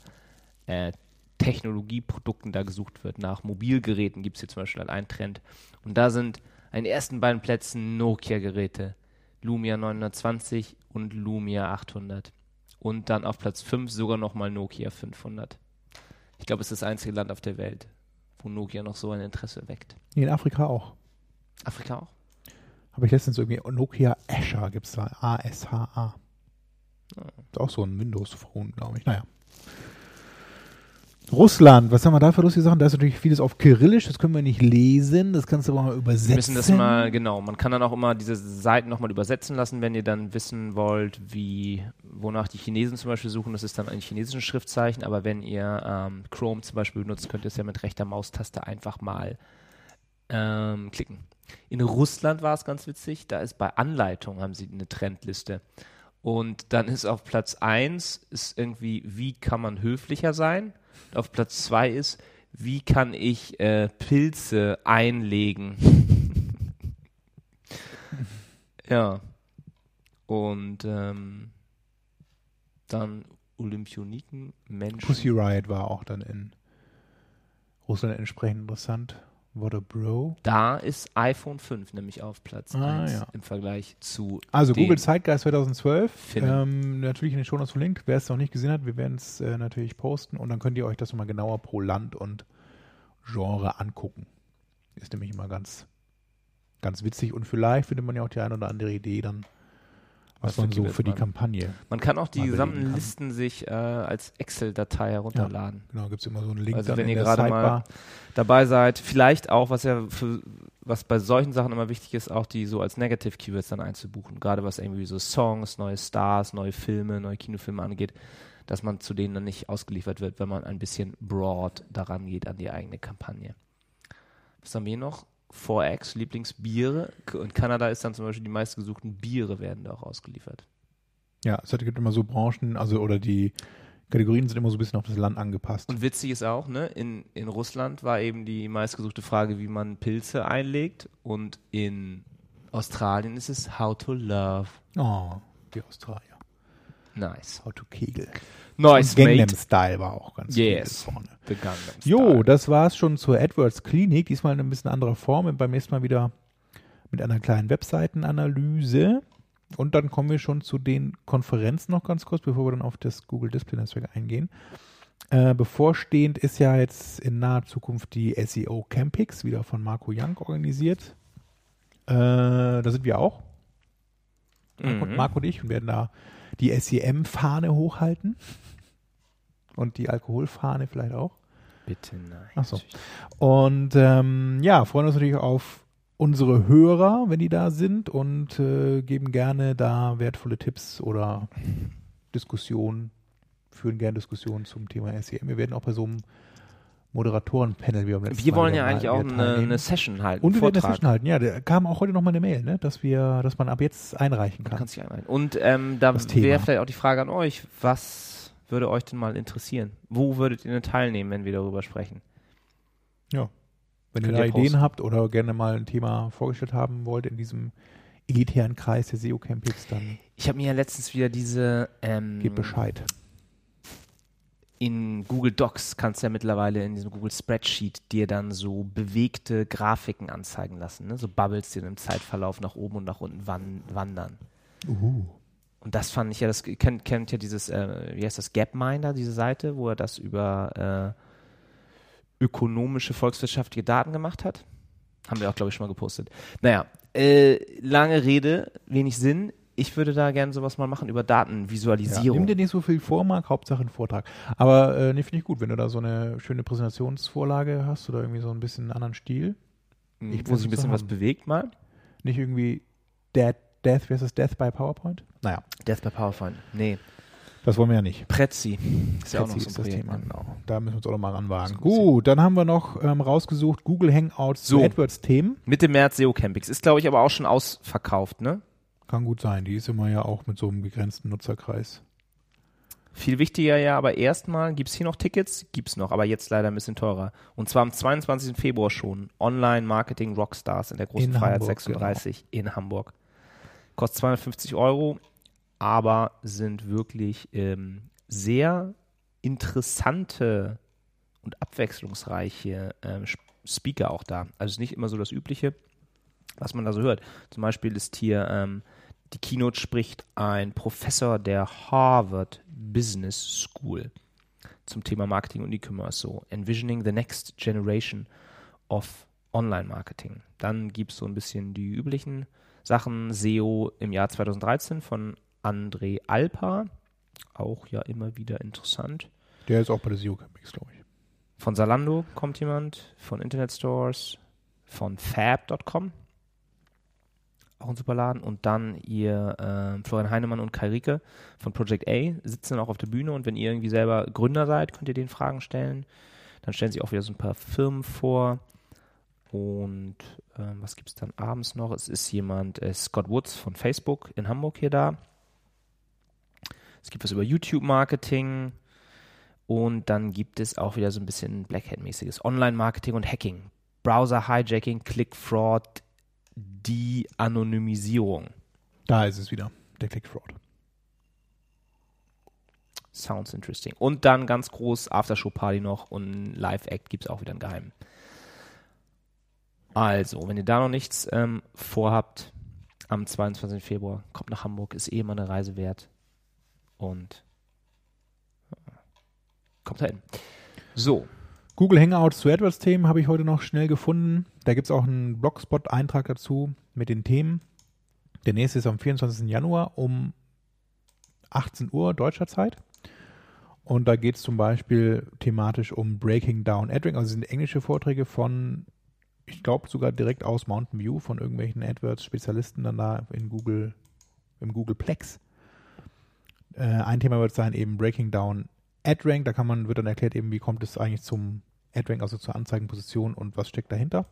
äh, Technologieprodukten da gesucht wird. Nach Mobilgeräten gibt es hier zum Beispiel halt einen Trend. Und da sind an den ersten beiden Plätzen Nokia-Geräte. Lumia 920 und Lumia 800. Und dann auf Platz 5 sogar nochmal Nokia 500. Ich glaube, es ist das einzige Land auf der Welt, wo Nokia noch so ein Interesse weckt. In Afrika auch. Afrika auch? Habe ich letztens irgendwie Nokia Asher gibt es da. A-S-H-A. Ist auch so ein Windows-Phone, glaube ich. Naja. Russland, was haben wir da für lustige Sachen? Da ist natürlich vieles auf Kyrillisch, das können wir nicht lesen, das kannst du aber mal übersetzen. Wir müssen das mal, genau, man kann dann auch immer diese Seiten nochmal übersetzen lassen, wenn ihr dann wissen wollt, wie, wonach die Chinesen zum Beispiel suchen, das ist dann ein chinesisches Schriftzeichen, aber wenn ihr ähm, Chrome zum Beispiel benutzt, könnt ihr es ja mit rechter Maustaste einfach mal ähm, klicken. In Russland war es ganz witzig, da ist bei Anleitung haben sie eine Trendliste. Und dann ist auf Platz 1 ist irgendwie, wie kann man höflicher sein? Auf Platz 2 ist, wie kann ich äh, Pilze einlegen? ja. Und ähm, dann Olympioniken, Menschen. Pussy Riot war auch dann in Russland entsprechend interessant. What a Bro. Da ist iPhone 5 nämlich auf Platz Ah, 1 ja. im Vergleich zu Also Google Zeitgeist 2012. Finnen. Ähm, natürlich in den Shownotes verlinkt. Wer es noch nicht gesehen hat, wir werden es äh, natürlich posten und dann könnt ihr euch das nochmal genauer pro Land und Genre angucken. Ist nämlich immer ganz, ganz witzig und vielleicht findet man ja auch die eine oder andere Idee dann, was, man so für die man- Kampagne. Man kann auch die gesamten. Listen sich äh, als Excel-Datei herunterladen. Genau, gibt es immer so einen Link Also wenn ihr gerade Sidebar. mal dabei seid, vielleicht auch, was ja für, was bei solchen Sachen immer wichtig ist, auch die so als Negative Keywords dann einzubuchen. Gerade was irgendwie so Songs, neue Stars, neue Filme, neue Kinofilme angeht, dass man zu denen dann nicht ausgeliefert wird, wenn man ein bisschen broad daran geht an die eigene Kampagne. Was haben wir noch? 4X, Lieblingsbiere. In Kanada ist dann zum Beispiel die meistgesuchten Biere werden da auch ausgeliefert. Ja, es hat- gibt immer so Branchen, also oder die Kategorien sind immer so ein bisschen auf das Land angepasst. Und witzig ist auch, ne, in, in Russland war eben die meistgesuchte Frage, wie man Pilze einlegt. Und in Australien ist es How to Love. oh, die Australier. Nice. How to Kegel. Nice, Gangnam mate. Style war auch ganz Yes. vorne. The Jo, Style. das war's schon zur AdWords Klinik. Diesmal in ein bisschen anderer Form und beim nächsten Mal wieder mit einer kleinen Webseitenanalyse. Und dann kommen wir schon zu den Konferenzen noch ganz kurz, bevor wir dann auf das Google Display Netzwerk eingehen. Äh, bevorstehend ist ja jetzt in naher Zukunft die SEO Campix, wieder von Marco Young organisiert. Äh, da sind wir auch. Mhm. Marco und ich und werden da die SEM-Fahne hochhalten. Und die Alkoholfahne vielleicht auch. Bitte nein. Ach so. Und ähm, ja, freuen uns natürlich auf unsere Hörer, wenn die da sind und äh, geben gerne da wertvolle Tipps oder Diskussionen, führen gerne Diskussionen zum Thema SEM. Wir werden auch bei so einem Moderatorenpanel wie beim letzten Wir Mal wollen ja eigentlich auch eine, eine Session halten. und wir werden eine. Session halten. Ja, da kam auch heute nochmal eine Mail, ne, dass wir, dass man ab jetzt einreichen kann. kannst dich einreihen. Und ähm, da wäre vielleicht auch die Frage an euch, was würde euch denn mal interessieren? Wo würdet ihr denn teilnehmen, wenn wir darüber sprechen? Ja. Wenn ihr Könnt da ihr Ideen habt oder gerne mal ein Thema vorgestellt haben wollt in diesem elitären Kreis der SEO Campings, dann Ich habe mir ja letztens wieder diese ähm, gebt Bescheid. In Google Docs kannst du ja mittlerweile in diesem Google Spreadsheet dir dann so bewegte Grafiken anzeigen lassen, ne? so Bubbles, die dann im Zeitverlauf nach oben und nach unten wan wandern. Uh. Und das fand ich ja, das kennt, kennt ja dieses, äh, wie heißt das, Gapminder, diese Seite, wo er das über äh, ökonomische, volkswirtschaftliche Daten gemacht hat. Haben wir auch, glaube ich, schon mal gepostet. Naja, äh, lange Rede, wenig Sinn. Ich würde da gerne sowas mal machen über Ja, Datenvisualisierung. nimm dir nicht so viel vor, Marc, Hauptsache ein Vortrag. Aber äh, nee, finde ich gut, wenn du da so eine schöne Präsentationsvorlage hast oder irgendwie so ein bisschen einen anderen Stil. Hm, ich wo sich ein bisschen was bewegt mal. Nicht irgendwie Dead, Death versus Death by PowerPoint. Naja, Death by PowerPoint. Nee. das wollen wir ja nicht. Prezi. Ist ja auch noch so ein ist das Projekt. Thema, ne? genau. Da müssen wir uns auch noch mal ranwagen. So. Gut, dann haben wir noch ähm, rausgesucht Google Hangouts So. zu AdWords-Themen. Mitte März SEO Campings. Ist, glaube ich, aber auch schon ausverkauft, ne? Kann gut sein. Die ist immer ja auch mit so einem begrenzten Nutzerkreis. Viel wichtiger ja, aber erstmal, gibt es hier noch Tickets? Gibt es noch, aber jetzt leider ein bisschen teurer. Und zwar am 22. Februar schon. Online Marketing Rockstars in der Großen In Freiheit Hamburg, 36 in Hamburg. Kostet 250 Euro, aber sind wirklich ähm, sehr interessante und abwechslungsreiche ähm, Sp- Speaker auch da. Also nicht immer so das Übliche, was man da so hört. Zum Beispiel ist hier ähm, die Keynote spricht ein Professor der Harvard Business School zum Thema Marketing und E-Commerce, so Envisioning the Next Generation of Online-Marketing. Dann gibt es so ein bisschen die üblichen Sachen, SEO im Jahr 2013 von André Alpa, auch ja immer wieder interessant. Der ist auch bei der SEO Campings, glaube ich. Von Zalando kommt jemand, von Internet Stores, von fab.com, auch ein super Laden. Und dann ihr äh, Florian Heinemann und Kai Rieke von Project A sitzen auch auf der Bühne und wenn ihr irgendwie selber Gründer seid, könnt ihr denen Fragen stellen. Dann stellen sie auch wieder so ein paar Firmen vor. Und ähm, was gibt es dann abends noch? Es ist jemand, äh, Scott Woods von Facebook in Hamburg hier da. Es gibt was über YouTube-Marketing. Und dann gibt es auch wieder so ein bisschen Black Hat-mäßiges Online-Marketing und Hacking. Browser-Hijacking, Click-Fraud, De-Anonymisierung. Da ist es wieder, der Click-Fraud. Sounds interesting. Und dann ganz groß Aftershow-Party noch und Live-Act gibt es auch wieder einen geheimen. Also, wenn ihr da noch nichts ähm, vorhabt, am 22. Februar kommt nach Hamburg, ist eh immer eine Reise wert. Und äh, kommt da hin. So, Google Hangouts zu AdWords-Themen habe ich heute noch schnell gefunden. Da gibt es auch einen Blogspot-Eintrag dazu mit den Themen. Der nächste ist am 24. Januar um 18 Uhr deutscher Zeit. Und da geht es zum Beispiel thematisch um Breaking Down AdRank. Also sind englische Vorträge von, ich glaube sogar direkt aus Mountain View, von irgendwelchen AdWords-Spezialisten dann da in Google, im Google Plex. Äh, ein Thema wird sein eben Breaking Down AdRank. Da kann man, wird dann erklärt eben, wie kommt es eigentlich zum AdRank, also zur Anzeigenposition und was steckt dahinter.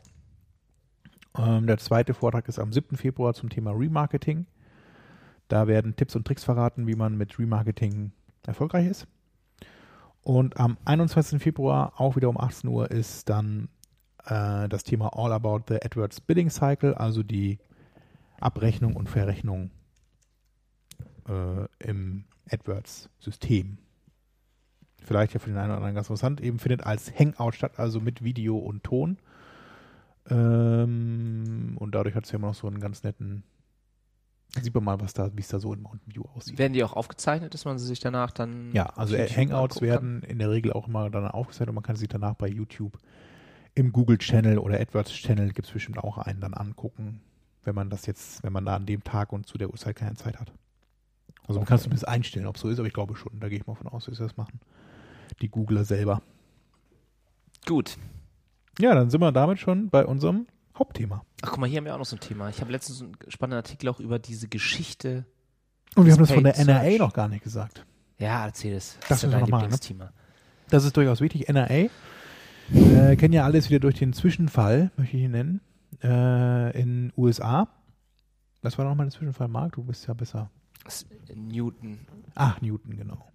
Ähm, der zweite Vortrag ist am 7. Februar zum Thema Remarketing. Da werden Tipps und Tricks verraten, wie man mit Remarketing erfolgreich ist. Und am 21. Februar, auch wieder um 18 Uhr, ist dann äh, das Thema All About the AdWords Bidding Cycle, also die Abrechnung und Verrechnung äh, im AdWords-System. Vielleicht ja für den einen oder anderen ganz interessant. Eben findet als Hangout statt, also mit Video und Ton. Ähm, und dadurch hat es ja immer noch so einen ganz netten. Sieht man mal, was da, wie es da so in Mountain View aussieht. werden die auch aufgezeichnet, dass man sie sich danach dann. Ja, also Hangouts werden in der Regel auch immer dann aufgezeichnet und man kann sie danach bei YouTube im Google Channel oder AdWords Channel gibt es bestimmt auch einen dann angucken, wenn man das jetzt, wenn man da an dem Tag und zu der Uhrzeit keine Zeit hat. Also man kann es zumindest einstellen, ob es so ist, aber ich glaube schon, da gehe ich mal von aus, dass sie das machen. Die Googler selber. Gut. Ja, dann sind wir damit schon bei unserem Hauptthema. Ach, guck mal, hier haben wir auch noch so ein Thema. Ich habe letztens einen spannenden Artikel auch über diese Geschichte. Und wir Das haben das von der NRA noch gar nicht gesagt. Ja, erzähl es. Das ist müssen wir ja dein ne? Lieblingsthema. Das ist durchaus wichtig. NRA äh, kennen ja alles wieder durch den Zwischenfall, möchte ich ihn nennen, äh, in USA. Was war nochmal der Zwischenfall, Marc? Du bist ja besser. Das ist Newton. Ach, Newton, genau.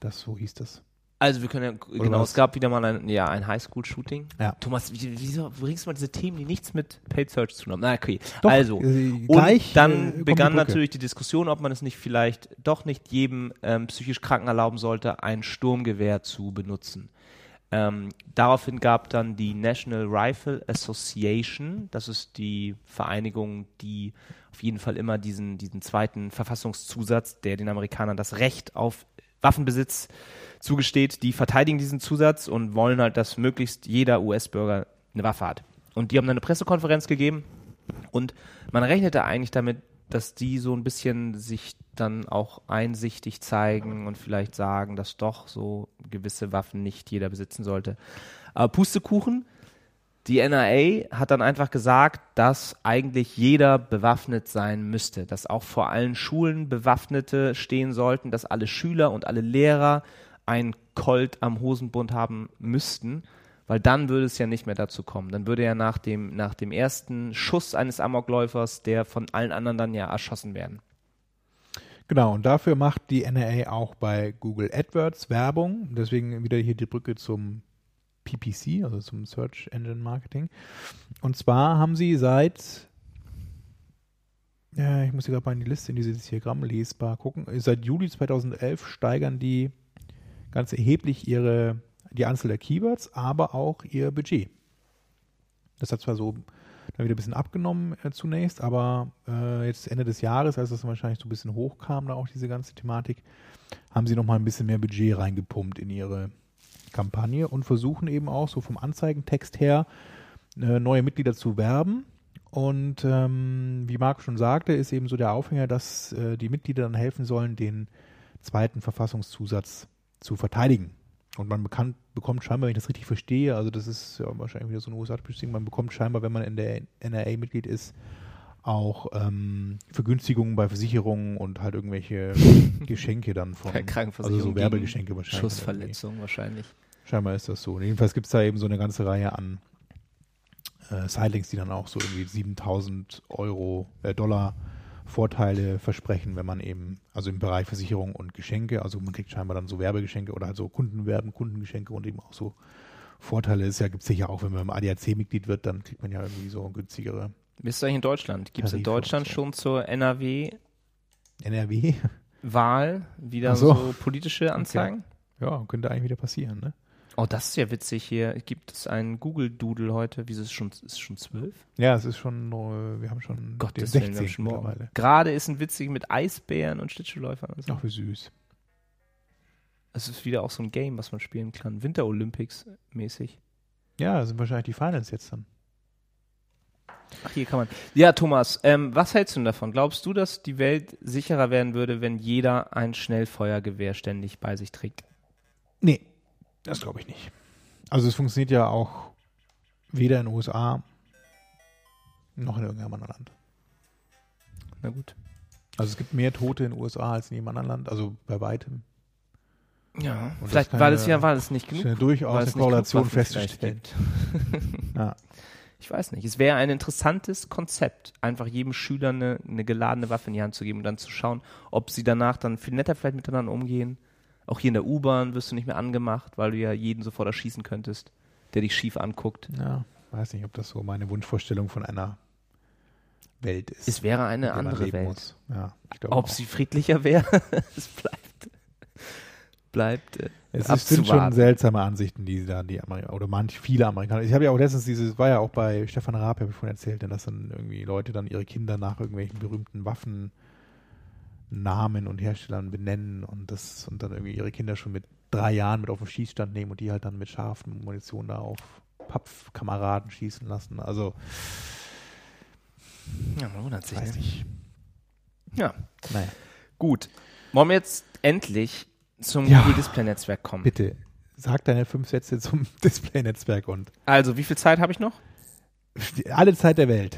Das, so hieß das. Also wir können ja, genau, was? es gab wieder mal ein, ja, ein Highschool-Shooting. Ja. Thomas, wie- wieso bringst du mal diese Themen, die nichts mit Paid Search zu tun haben? Na, okay. Doch, also, äh, und gleich, äh, dann die begann Brücke. natürlich die Diskussion, ob man es nicht vielleicht doch nicht jedem ähm, psychisch Kranken erlauben sollte, ein Sturmgewehr zu benutzen. Ähm, daraufhin gab dann die National Rifle Association, das ist die Vereinigung, die auf jeden Fall immer diesen, diesen zweiten Verfassungszusatz, der den Amerikanern das Recht auf Waffenbesitz zugesteht, die verteidigen diesen Zusatz und wollen halt, dass möglichst jeder US-Bürger eine Waffe hat. Und die haben dann eine Pressekonferenz gegeben und man rechnete eigentlich damit, dass die so ein bisschen sich dann auch einsichtig zeigen und vielleicht sagen, dass doch so gewisse Waffen nicht jeder besitzen sollte. Aber Pustekuchen, die NRA hat dann einfach gesagt, dass eigentlich jeder bewaffnet sein müsste, dass auch vor allen Schulen Bewaffnete stehen sollten, dass alle Schüler und alle Lehrer ein Colt am Hosenbund haben müssten, weil dann würde es ja nicht mehr dazu kommen. Dann würde ja nach dem, nach dem ersten Schuss eines Amokläufers der von allen anderen dann ja erschossen werden. Genau, und dafür macht die NRA auch bei Google AdWords Werbung. Deswegen wieder hier die Brücke zum PPC, also zum Search Engine Marketing. Und zwar haben sie seit, ja, ich muss hier gerade mal in die Liste, in dieses Diagramm lesbar gucken, seit Juli 2011 steigern die ganz erheblich ihre, die Anzahl der Keywords, aber auch ihr Budget. Das hat zwar so, dann wieder ein bisschen abgenommen äh, zunächst, aber äh, jetzt Ende des Jahres, als das wahrscheinlich so ein bisschen hochkam, da auch diese ganze Thematik, haben sie nochmal ein bisschen mehr Budget reingepumpt in ihre Kampagne und versuchen eben auch so vom Anzeigentext her äh, neue Mitglieder zu werben. Und ähm, wie Marc schon sagte, ist eben so der Aufhänger, dass äh, die Mitglieder dann helfen sollen, den zweiten Verfassungszusatz zu verteidigen. Und man bekannt, bekommt scheinbar, wenn ich das richtig verstehe, also das ist ja wahrscheinlich wieder so ein USA-typisches man bekommt scheinbar, wenn man in der NRA Mitglied ist, auch ähm, Vergünstigungen bei Versicherungen und halt irgendwelche Geschenke dann von, Krankenversicherung also so Werbegeschenke wahrscheinlich. Schussverletzung wahrscheinlich. Scheinbar ist das so. Und jedenfalls gibt es da eben so eine ganze Reihe an äh, Sidelinks, die dann auch so irgendwie 7000 Euro, äh, Dollar Vorteile versprechen, wenn man eben, also im Bereich Versicherung und Geschenke, also man kriegt scheinbar dann so Werbegeschenke oder halt so Kundenwerben, Kundengeschenke und eben auch so Vorteile. Es ja, gibt es sicher auch, wenn man im ADAC-Mitglied wird, dann kriegt man ja irgendwie so günstigere Bist du eigentlich in Deutschland? Gibt es in Deutschland schon zur NRW-Wahl NRW. wieder Ach so. so. politische Anzeigen? Ja, könnte eigentlich wieder passieren, ne? Oh, das ist ja witzig hier. Gibt es einen Google-Doodle heute? Wieso ist es schon, ist es schon zwölf? Ja, es ist schon, äh, wir haben schon Gottes den Willen, wir haben 16 schon mittlerweile. Gerade ist ein witzig mit Eisbären und Schlittschuhläufern. und so. Ach, wie süß. Es ist wieder auch so ein Game, was man spielen kann. Winter-Olympics mäßig. Ja, das sind wahrscheinlich die Finals jetzt dann. Ach, hier kann man. Ja, Thomas, ähm, was hältst du denn davon? Glaubst du, dass die Welt sicherer werden würde, wenn jeder ein Schnellfeuergewehr ständig bei sich trägt? Nee, das glaube ich nicht. Also es funktioniert ja auch weder in den USA noch in irgendeinem anderen Land. Na gut. Also es gibt mehr Tote in den USA als in jedem anderen Land, also bei weitem. Ja, Und vielleicht das war das ja- war das nicht genug. ist ja durchaus eine Korrelation festzustellen. Ja. Ich weiß nicht. Es wäre ein interessantes Konzept, einfach jedem Schüler eine, eine geladene Waffe in die Hand zu geben und dann zu schauen, ob sie danach dann viel netter vielleicht miteinander umgehen. Auch hier in der U-Bahn wirst du nicht mehr angemacht, weil du ja jeden sofort erschießen könntest, der dich schief anguckt. ja, weiß nicht, ob das so meine Wunschvorstellung von einer Welt ist. Es wäre eine andere Welt. Ja, Ob auch. sie friedlicher wäre, es bleibt, bleibt äh, Es ist- sind schon seltsame Ansichten, die da die Amerikaner oder manch viele Amerikaner. Ich habe ja auch letztens dieses, war ja auch bei Stefan Raab, habe ich vorhin erzählt, dass dann irgendwie Leute dann ihre Kinder nach irgendwelchen berühmten Waffennamen und Herstellern benennen und das und dann irgendwie ihre Kinder schon mit drei Jahren mit auf den Schießstand nehmen und die halt dann mit scharfen Munition da auf Pappkameraden schießen lassen. Also Ja, man wundert sich. Ne? nicht. Ja, Naja, gut. Wollen wir jetzt endlich zum Ja. Google Display Netzwerk kommen? bitte sag deine fünf Sätze zum Display-Netzwerk und Also, wie viel Zeit habe ich noch? alle Zeit der Welt.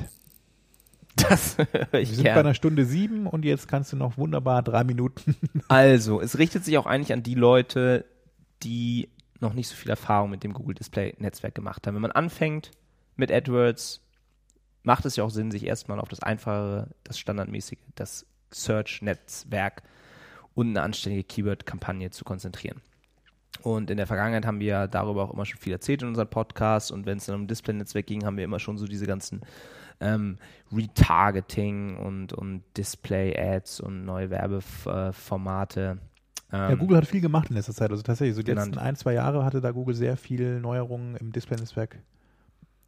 Das höre Wir ich sind bei gerne. einer Stunde sieben und jetzt kannst du noch wunderbar drei Minuten. Also, es richtet sich auch eigentlich an die Leute, die noch nicht so viel Erfahrung mit dem Google Display Netzwerk gemacht haben. Wenn man anfängt mit AdWords, macht es ja auch Sinn, sich erstmal auf das einfachere, das standardmäßige, das Search-Netzwerk und eine anständige Keyword-Kampagne zu konzentrieren. Und in der Vergangenheit haben wir ja darüber auch immer schon viel erzählt in unserem Podcast. Und wenn es dann um Display-Netzwerk ging, haben wir immer schon so diese ganzen ähm, Retargeting und, und Display-Ads und neue Werbeformate. Ja, Ähm, Google hat viel gemacht in letzter Zeit. Also tatsächlich, so die genannt. letzten ein, zwei Jahre hatte da Google sehr viel Neuerungen im Display-Netzwerk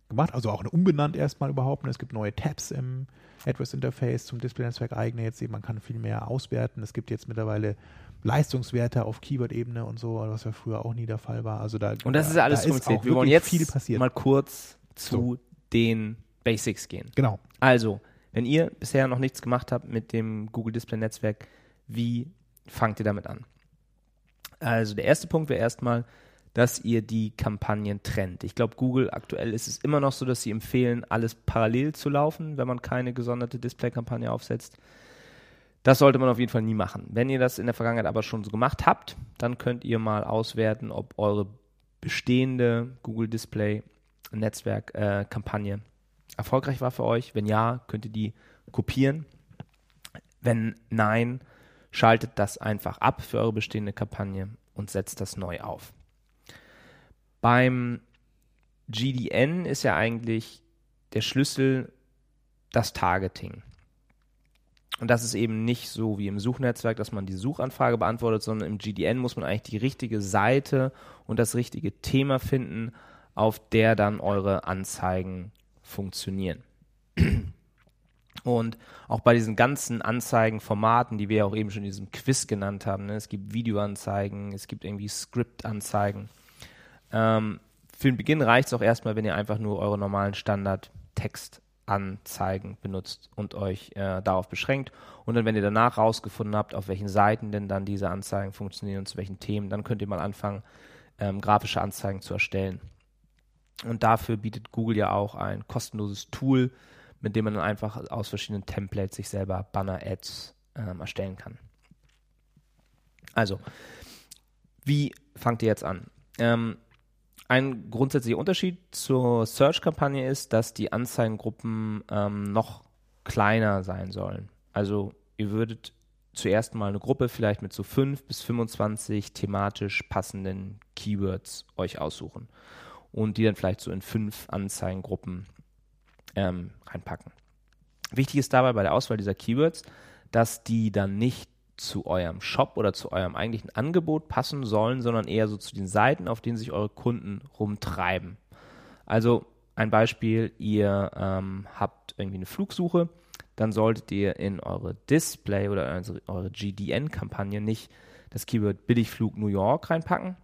gemacht. Also auch umbenannt erstmal überhaupt. Es gibt neue Tabs im AdWords-Interface zum Display-Netzwerk eigene. Jetzt eben, man kann viel mehr auswerten. Es gibt jetzt mittlerweile Leistungswerte auf Keyword-Ebene und so, was ja früher auch nie der Fall war. Also da, und das da, ist ja alles da ist Wir wollen jetzt viel passiert. mal kurz zu So. den Basics gehen. genau. Also, wenn ihr bisher noch nichts gemacht habt mit dem Google Display Netzwerk, wie fangt ihr damit an? Also, der erste Punkt wäre erstmal, dass ihr die Kampagnen trennt. Ich glaube, Google aktuell ist es immer noch so, dass sie empfehlen, alles parallel zu laufen, wenn man keine gesonderte Display-Kampagne aufsetzt. Das sollte man auf jeden Fall nie machen. Wenn ihr das in der Vergangenheit aber schon so gemacht habt, dann könnt ihr mal auswerten, ob eure bestehende Google Display Netzwerk äh, Kampagne erfolgreich war für euch. Wenn ja, könnt ihr die kopieren. Wenn nein, schaltet das einfach ab für eure bestehende Kampagne und setzt das neu auf. Beim GDN ist ja eigentlich der Schlüssel das Targeting. Und das ist eben nicht so wie im Suchnetzwerk, dass man die Suchanfrage beantwortet, sondern im GDN muss man eigentlich die richtige Seite und das richtige Thema finden, auf der dann eure Anzeigen funktionieren. Und auch bei diesen ganzen Anzeigenformaten, die wir auch eben schon in diesem Quiz genannt haben, ne? es gibt Videoanzeigen, es gibt irgendwie Script-Anzeigen. Ähm, für den Beginn reicht es auch erstmal, wenn ihr einfach nur eure normalen Standard-Textanzeigen benutzt und euch äh, darauf beschränkt. Und dann, wenn ihr danach rausgefunden habt, auf welchen Seiten denn dann diese Anzeigen funktionieren und zu welchen Themen, dann könnt ihr mal anfangen, ähm, grafische Anzeigen zu erstellen. Und dafür bietet Google ja auch ein kostenloses Tool, mit dem man dann einfach aus verschiedenen Templates sich selber Banner-Ads ähm, erstellen kann. Also, wie fangt ihr jetzt an? Ähm, ein grundsätzlicher Unterschied zur Search-Kampagne ist, dass die Anzeigengruppen ähm, noch kleiner sein sollen. Also ihr würdet zuerst mal eine Gruppe vielleicht mit so 5 bis 25 thematisch passenden Keywords euch aussuchen und die dann vielleicht so in fünf Anzeigengruppen ähm, reinpacken. Wichtig ist dabei bei der Auswahl dieser Keywords, dass die dann nicht zu eurem Shop oder zu eurem eigentlichen Angebot passen sollen, sondern eher so zu den Seiten, auf denen sich eure Kunden rumtreiben. Also ein Beispiel, ihr ähm, habt irgendwie eine Flugsuche, dann solltet ihr in eure Display oder also eure GDN-Kampagne nicht das Keyword Billigflug New York reinpacken,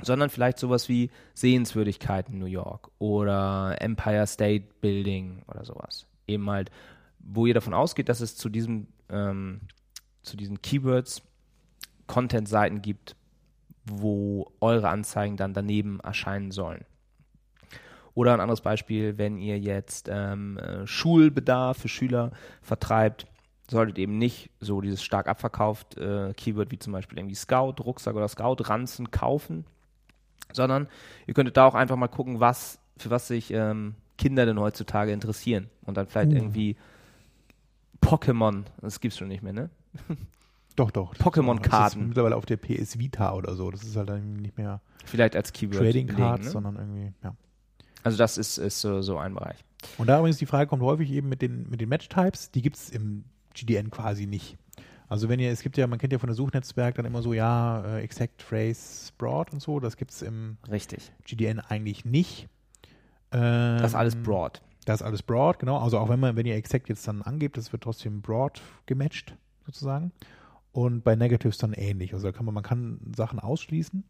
sondern vielleicht sowas wie Sehenswürdigkeiten New York oder Empire State Building oder sowas. Eben halt, wo ihr davon ausgeht, dass es zu diesem ähm, zu diesen Keywords Content-Seiten gibt, wo eure Anzeigen dann daneben erscheinen sollen. Oder ein anderes Beispiel, wenn ihr jetzt ähm, äh, Schulbedarf für Schüler vertreibt, solltet eben nicht so dieses stark abverkauft äh, Keyword wie zum Beispiel irgendwie Scout, Rucksack oder Scout, Ranzen kaufen, sondern ihr könntet da auch einfach mal gucken, was, für was sich ähm, Kinder denn heutzutage interessieren und dann vielleicht uh. irgendwie Pokémon, das gibt's schon nicht mehr, ne? Doch, doch. Pokémon-Karten. Mittlerweile auf der PS Vita oder so. Das ist halt dann nicht mehr Vielleicht als Keyword. Trading Cards, ne? sondern irgendwie, ja. Also das ist, ist so, so ein Bereich. Und da übrigens die Frage kommt häufig eben mit den, mit den Match-Types, die gibt es im GDN quasi nicht. Also wenn ihr, es gibt ja, man kennt ja von der Suchnetzwerk dann immer so, ja, äh, Exact Phrase Broad und so, das gibt es im Richtig. GDN eigentlich nicht. Ähm, das ist alles Broad. Das ist alles Broad, genau. Also auch wenn man, wenn ihr Exact jetzt dann angebt, das wird trotzdem Broad gematcht sozusagen. Und bei Negatives dann ähnlich. Also da kann man, man kann Sachen ausschließen.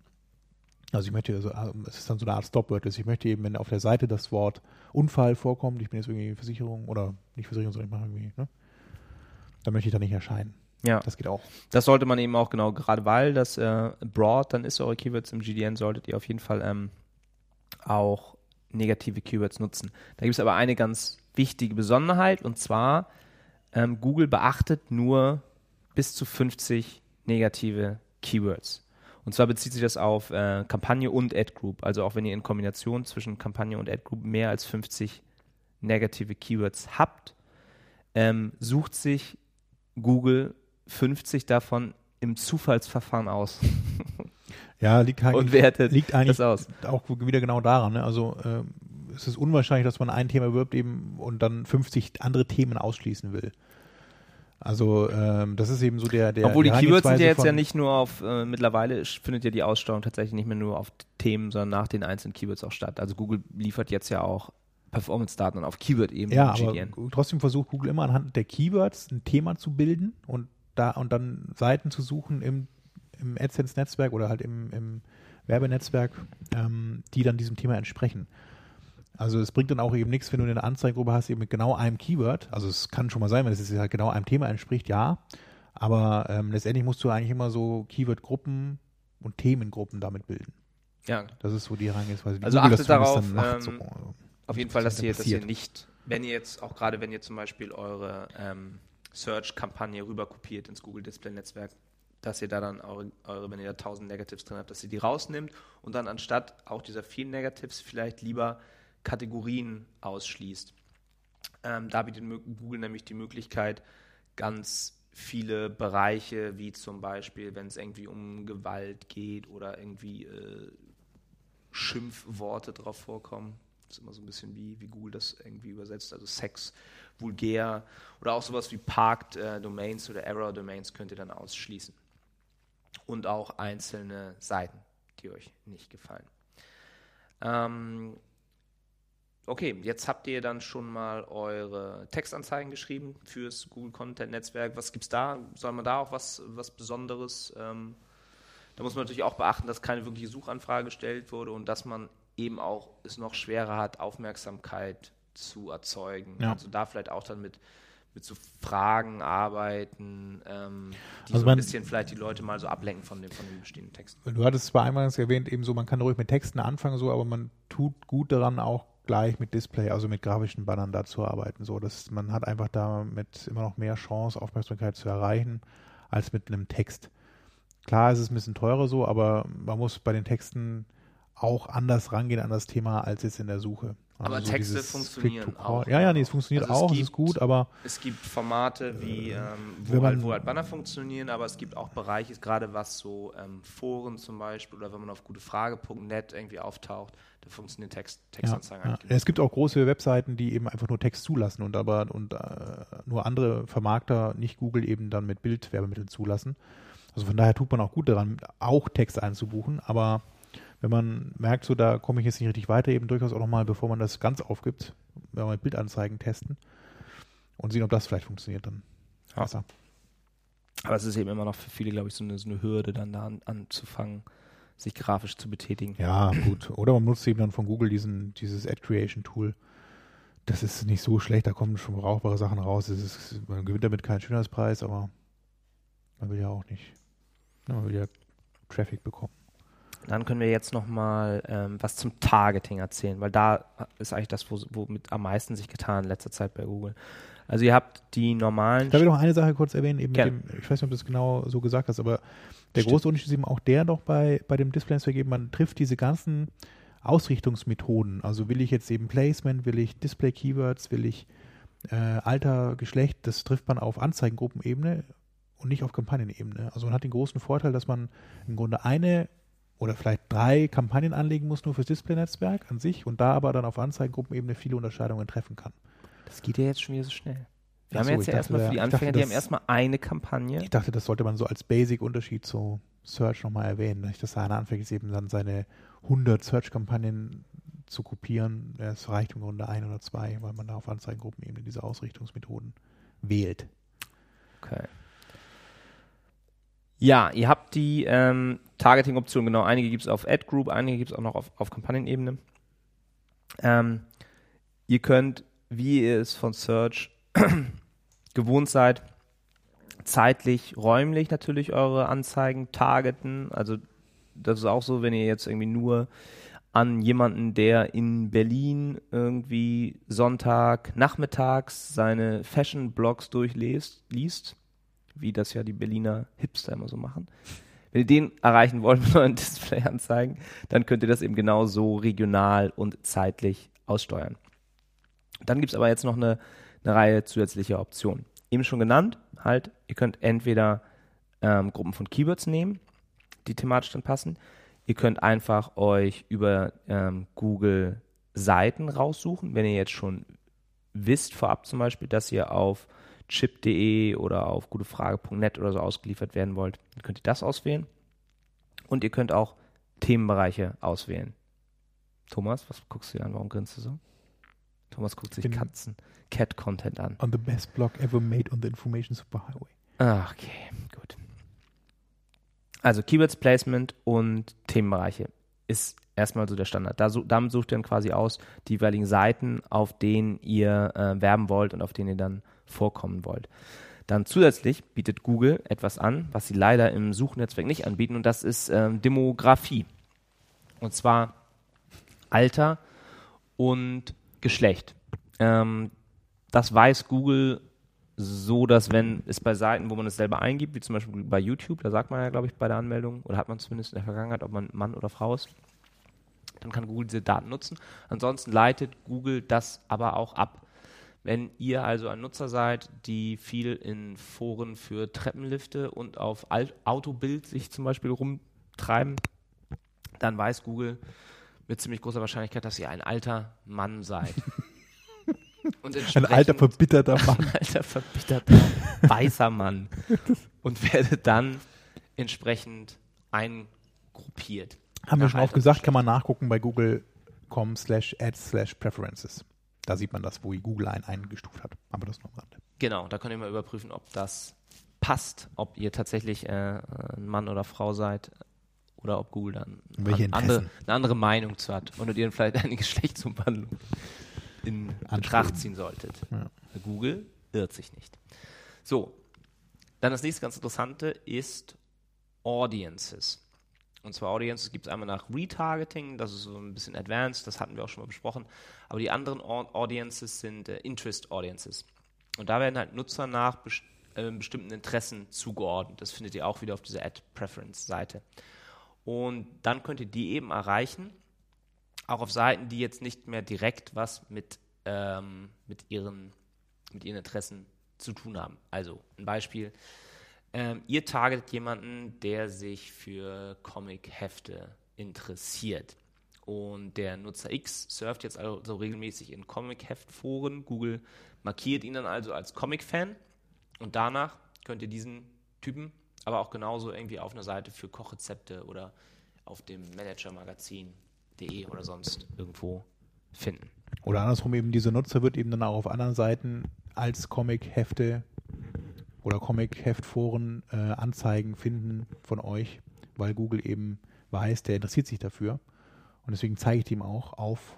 Also ich möchte, also, es ist dann so eine Art Stopword. Also ich möchte eben, wenn auf der Seite das Wort Unfall vorkommt, ich bin jetzt irgendwie Versicherung oder nicht Versicherung, sondern ich mache irgendwie, ne? Dann möchte ich da nicht erscheinen. Ja. Das geht auch. Das sollte man eben auch genau, gerade weil das äh, broad dann ist, eure Keywords im GDN, solltet ihr auf jeden Fall ähm, auch negative Keywords nutzen. Da gibt es aber eine ganz wichtige Besonderheit und zwar ähm, Google beachtet nur bis zu 50 negative Keywords. Und zwar bezieht sich das auf äh, Kampagne und Ad Group. Also auch wenn ihr in Kombination zwischen Kampagne und Ad Group mehr als 50 negative Keywords habt, ähm, sucht sich Google 50 davon im Zufallsverfahren aus. ja, liegt, halt, und wertet liegt eigentlich aus. auch wieder genau daran. Ne? Also äh, es ist unwahrscheinlich, dass man ein Thema wirbt eben und dann 50 andere Themen ausschließen will. Also ähm, das ist eben so der der Obwohl die Keywords sind ja jetzt ja nicht nur auf äh, mittlerweile findet ja die Ausstellung tatsächlich nicht mehr nur auf Themen, sondern nach den einzelnen Keywords auch statt. Also Google liefert jetzt ja auch Performance-Daten auf Keyword-Ebene. Ja, aber trotzdem versucht Google immer anhand der Keywords ein Thema zu bilden und da und dann Seiten zu suchen im, im AdSense-Netzwerk oder halt im, im Werbenetzwerk, ähm, die dann diesem Thema entsprechen. Also es bringt dann auch eben nichts, wenn du eine Anzeigengruppe hast, eben mit genau einem Keyword. Also es kann schon mal sein, wenn es halt genau einem Thema entspricht, ja. Aber ähm, letztendlich musst du eigentlich immer so Keyword-Gruppen und Themengruppen damit bilden. Ja. Das ist so die Herangehensweise. Die also Google achtet darauf, ähm, so, auf jeden Fall, dass ihr, dass ihr nicht, wenn ihr jetzt, auch gerade wenn ihr zum Beispiel eure ähm, Search-Kampagne rüber kopiert ins Google Display-Netzwerk, dass ihr da dann eure, eure, wenn ihr da 1000 Negatives drin habt, dass ihr die rausnimmt und dann anstatt auch dieser vielen Negatives vielleicht lieber Kategorien ausschließt. Ähm, da bietet Google nämlich die Möglichkeit, ganz viele Bereiche, wie zum Beispiel, wenn es irgendwie um Gewalt geht oder irgendwie äh, Schimpfworte drauf vorkommen. Ist immer so ein bisschen wie, wie Google das irgendwie übersetzt, also Sex, vulgär oder auch sowas wie Parked äh, Domains oder Error Domains könnt ihr dann ausschließen. Und auch einzelne Seiten, die euch nicht gefallen. Ähm, okay, jetzt habt ihr dann schon mal eure Textanzeigen geschrieben fürs Google Content Netzwerk. Was gibt's da? Soll man da auch was, was Besonderes? Ähm, da muss man natürlich auch beachten, dass keine wirkliche Suchanfrage gestellt wurde und dass man eben auch es noch schwerer hat, Aufmerksamkeit zu erzeugen. Ja. Also da vielleicht auch dann mit, mit so Fragen arbeiten, ähm, die Also so ein bisschen vielleicht die Leute mal so ablenken von dem, von dem bestehenden Text. Du hattest zwar einmal erwähnt, eben so, man kann ruhig mit Texten anfangen, so, aber man tut gut daran, auch gleich mit Display, also mit grafischen Bannern da zu arbeiten. So, dass man hat einfach damit immer noch mehr Chance, Aufmerksamkeit zu erreichen, als mit einem Text. Klar ist es ein bisschen teurer so, aber man muss bei den Texten auch anders rangehen an das Thema als jetzt in der Suche. Also Aber so Texte funktionieren auch. Ja, ja, nee, es funktioniert Also es auch, es ist gibt- gut, aber Es gibt Formate wie, ähm, wenn wo, halt, wo halt Banner funktionieren, aber es gibt auch Bereiche, gerade was so ähm, Foren zum Beispiel oder wenn man auf gutefrage.net irgendwie auftaucht, da funktionieren Text, Ja, Textanzeigen ja. eigentlich Es gibt auch große Webseiten, die eben einfach nur Text zulassen und aber und äh, nur andere Vermarkter, nicht Google, eben dann mit Bildwerbemitteln zulassen. Also von daher tut man auch gut daran, auch Text einzubuchen, aber wenn man merkt, so da komme ich jetzt nicht richtig weiter, eben durchaus auch nochmal, bevor man das ganz aufgibt, wenn man Bildanzeigen testen und sehen, ob das vielleicht funktioniert dann. Ja. besser. Aber es ist eben immer noch für viele, glaube ich, so eine, so eine Hürde, dann da an, anzufangen, sich grafisch zu betätigen. Ja, gut. Oder man nutzt eben dann von Google diesen, dieses Ad Creation Tool. Das ist nicht so schlecht, da kommen schon brauchbare Sachen raus. Ist, man gewinnt damit keinen Schönheitspreis, aber man will ja auch nicht. Ja, man will ja Traffic bekommen. Dann können wir jetzt noch mal ähm, was zum Targeting erzählen, weil da ist eigentlich das, wo- womit am meisten sich getan in letzter Zeit bei Google. Also ihr habt die normalen Da will noch eine Sache kurz erwähnen, eben dem, ich weiß nicht, ob du das genau so gesagt hast, aber der Stimmt. große Unterschied ist eben auch der doch bei, bei dem Display-Netzwerk eben, man trifft diese ganzen Ausrichtungsmethoden. Also will ich jetzt eben Placement, will ich Display-Keywords, will ich äh, Alter, Geschlecht, das trifft man auf Anzeigengruppenebene und nicht auf Kampagnenebene. Also man hat den großen Vorteil, dass man im Grunde eine oder vielleicht drei Kampagnen anlegen muss, nur fürs Display-Netzwerk an sich und da aber dann auf Anzeigengruppenebene viele Unterscheidungen treffen kann. Das geht ja jetzt schon wieder so schnell. Wir Ach haben jetzt ja erstmal für die ich dachte, Anfänger, die das- haben erstmal eine Kampagne. Ich dachte, das sollte man so als Basic-Unterschied zu Search nochmal erwähnen. Dass einer anfängt, eben dann seine 100 Search-Kampagnen zu kopieren. Es reicht im Grunde ein oder zwei, weil man da auf Anzeigengruppen diese Ausrichtungsmethoden wählt. Okay. Ja, ihr habt die ähm, Targeting-Option, genau, einige gibt es auf Ad-Group, einige gibt es auch noch auf, auf Kampagnenebene. Ähm, ihr könnt, wie ihr es von Search gewohnt seid, zeitlich, räumlich natürlich eure Anzeigen targeten. Also das ist auch so, wenn ihr jetzt irgendwie nur an jemanden, der in Berlin irgendwie Sonntag nachmittags seine Fashion-Blogs durchliest, liest, wie das ja die Berliner Hipster immer so machen. Wenn ihr den erreichen wollt mit euren Display-Anzeigen, dann könnt ihr das eben genau so regional und zeitlich aussteuern. Dann gibt es aber jetzt noch eine, eine Reihe zusätzlicher Optionen. Eben schon genannt, halt, ihr könnt entweder ähm, Gruppen von Keywords nehmen, die thematisch dann passen. Ihr könnt einfach euch über ähm, Google Seiten raussuchen, wenn ihr jetzt schon wisst vorab zum Beispiel, dass ihr auf chip.de oder auf gutefrage.net oder so ausgeliefert werden wollt, dann könnt ihr das auswählen. Und ihr könnt auch Themenbereiche auswählen. Thomas, was guckst du dir an? Warum grinst du so? Thomas guckt sich Katzen, Cat-Content an. On the best blog ever made on the information superhighway. Ah, okay, gut. Also Keywords Placement und Themenbereiche ist erstmal so der Standard. Da, damit sucht ihr dann quasi aus die jeweiligen Seiten, auf denen ihr äh, werben wollt und auf denen ihr dann vorkommen wollt. Dann zusätzlich bietet Google etwas an, was sie leider im Suchnetzwerk nicht anbieten, und das ist ähm, Demografie. Und zwar Alter und Geschlecht. Ähm, das weiß Google so, dass wenn es bei Seiten, wo man es selber eingibt, wie zum Beispiel bei YouTube, da sagt man ja, glaube ich, bei der Anmeldung, oder hat man zumindest in der Vergangenheit, ob man Mann oder Frau ist, dann kann Google diese Daten nutzen. Ansonsten leitet Google das aber auch ab. Wenn ihr also ein Nutzer seid, die viel in Foren für Treppenlifte und auf Alt Autobild sich zum Beispiel rumtreiben, dann weiß Google mit ziemlich großer Wahrscheinlichkeit, dass ihr ein alter Mann seid. Und Ein alter, entsprechend- verbitterter Mann. ein alter, verbitterter, weißer Mann. Und werde dann entsprechend eingruppiert. Haben wir schon oft gesagt, kann man nachgucken bei Google google.com slash ads slash preferences. Da sieht man das, wo Google einen eingestuft hat. Aber das nur am Rande. Genau, da könnt ihr mal überprüfen, ob das passt, ob ihr tatsächlich äh, ein Mann oder Frau seid oder ob Google dann an, andere, eine andere Meinung zu hat und ihr vielleicht eine Geschlechtsumwandlung in Betracht ziehen solltet. Ja. Google irrt sich nicht. So, dann das nächste ganz Interessante ist Audiences. Und zwar Audiences gibt es einmal nach Retargeting, das ist so ein bisschen advanced, das hatten wir auch schon mal besprochen. Aber die anderen Au- Audiences sind äh, Interest Audiences. Und da werden halt Nutzer nach best äh, bestimmten Interessen zugeordnet. Das findet ihr auch wieder auf dieser Ad Preference Seite. Und dann könnt ihr die eben erreichen, auch auf Seiten, die jetzt nicht mehr direkt was mit, ähm, mit, ihren, mit ihren Interessen zu tun haben. Also ein Beispiel. Ähm, ihr targetet jemanden, der sich für Comic-Hefte interessiert. Und der Nutzer X surft jetzt also regelmäßig in Comic-Heft-Foren. Google markiert ihn dann also als Comic-Fan. Und danach könnt ihr diesen Typen aber auch genauso irgendwie auf einer Seite für Kochrezepte oder auf dem Managermagazin.de oder sonst irgendwo finden. Oder andersrum eben, dieser Nutzer wird eben dann auch auf anderen Seiten als Comic-Hefte oder Comic-Heftforen äh, Anzeigen finden von euch, weil Google eben weiß, der interessiert sich dafür. Und deswegen zeige ich ihm auch auf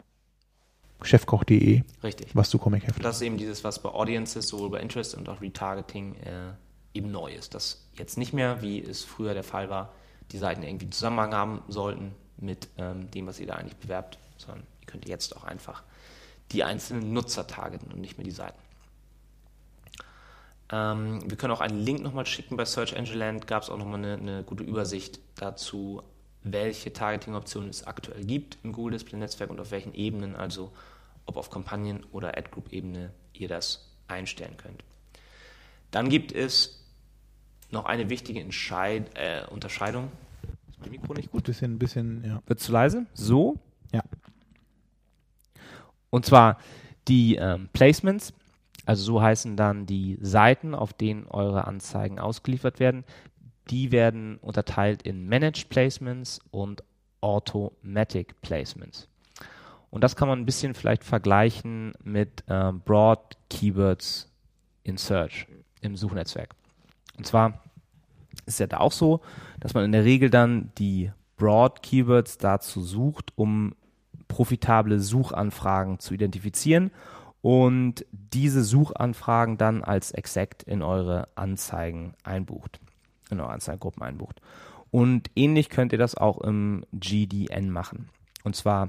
chefkoch.de, Richtig. was du Comic-Hefte Das ist eben dieses, was bei Audiences, sowohl bei Interest und auch Retargeting äh, eben neu ist. Dass jetzt nicht mehr, wie es früher der Fall war, die Seiten irgendwie Zusammenhang haben sollten mit ähm, dem, was ihr da eigentlich bewerbt, sondern ihr könnt jetzt auch einfach die einzelnen Nutzer targeten und nicht mehr die Seiten. Ähm, wir können auch einen Link nochmal schicken bei Search Engine Land. Gab es auch nochmal eine, eine gute Übersicht dazu, welche Targeting-Optionen es aktuell gibt im Google Display Netzwerk und auf welchen Ebenen, also ob auf Kampagnen- oder Ad-Group-Ebene ihr das einstellen könnt. Dann gibt es noch eine wichtige Entscheid äh, Unterscheidung. Ist mein Mikro nicht gut? Bisschen, bisschen, ja. Wird zu leise? So? Ja. Und zwar die ähm, Placements, also so heißen dann die Seiten, auf denen eure Anzeigen ausgeliefert werden. Die werden unterteilt in Managed Placements und Automatic Placements. Und das kann man ein bisschen vielleicht vergleichen mit ähm, Broad Keywords in Search im Suchnetzwerk. Und zwar ist ja da auch so, dass man in der Regel dann die Broad Keywords dazu sucht, um profitable Suchanfragen zu identifizieren und diese Suchanfragen dann als Exact in eure Anzeigen einbucht, in eure Anzeigengruppen einbucht. Und ähnlich könnt ihr das auch im GDN machen. Und zwar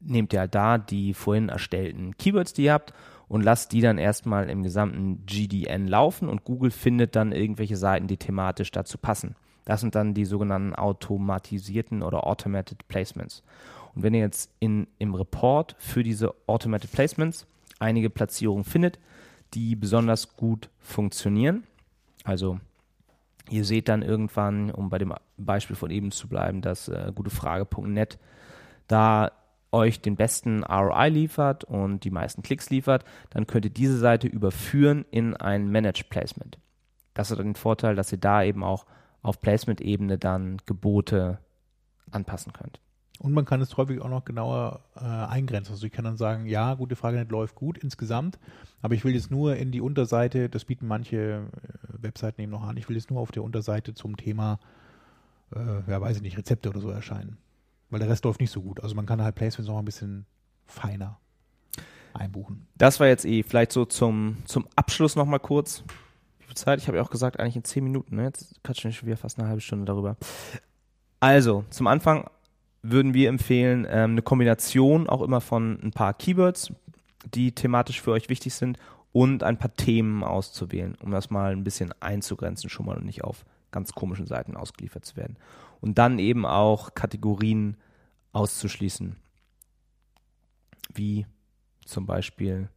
nehmt ihr halt da die vorhin erstellten Keywords, die ihr habt, und lasst die dann erstmal im gesamten GDN laufen und Google findet dann irgendwelche Seiten, die thematisch dazu passen. Das sind dann die sogenannten automatisierten oder Automated Placements. Und wenn ihr jetzt in, im Report für diese Automated Placements einige Platzierungen findet, die besonders gut funktionieren, also ihr seht dann irgendwann, um bei dem Beispiel von eben zu bleiben, dass äh, gutefrage.net da euch den besten ROI liefert und die meisten Klicks liefert, dann könnt ihr diese Seite überführen in ein Managed Placement. Das hat den Vorteil, dass ihr da eben auch auf Placement-Ebene dann Gebote anpassen könnt. Und man kann es häufig auch noch genauer äh, eingrenzen. Also ich kann dann sagen, ja, gute Frage nicht läuft gut insgesamt, aber ich will jetzt nur in die Unterseite, das bieten manche äh, Webseiten eben noch an, ich will jetzt nur auf der Unterseite zum Thema, äh, ja weiß ich nicht, Rezepte oder so erscheinen. Weil der Rest läuft nicht so gut. Also man kann halt Placements noch ein bisschen feiner einbuchen. Das war jetzt eh vielleicht so zum, zum Abschluss nochmal kurz. Wie viel Zeit? Ich habe ja auch gesagt, eigentlich in zehn Minuten. Ne? Jetzt quatschen wir schon wieder fast eine halbe Stunde darüber. Also, zum Anfang würden wir empfehlen, ähm, eine Kombination auch immer von ein paar Keywords, die thematisch für euch wichtig sind, und ein paar Themen auszuwählen, um das mal ein bisschen einzugrenzen schon mal und nicht auf ganz komischen Seiten ausgeliefert zu werden. Und dann eben auch Kategorien auszuschließen, wie zum Beispiel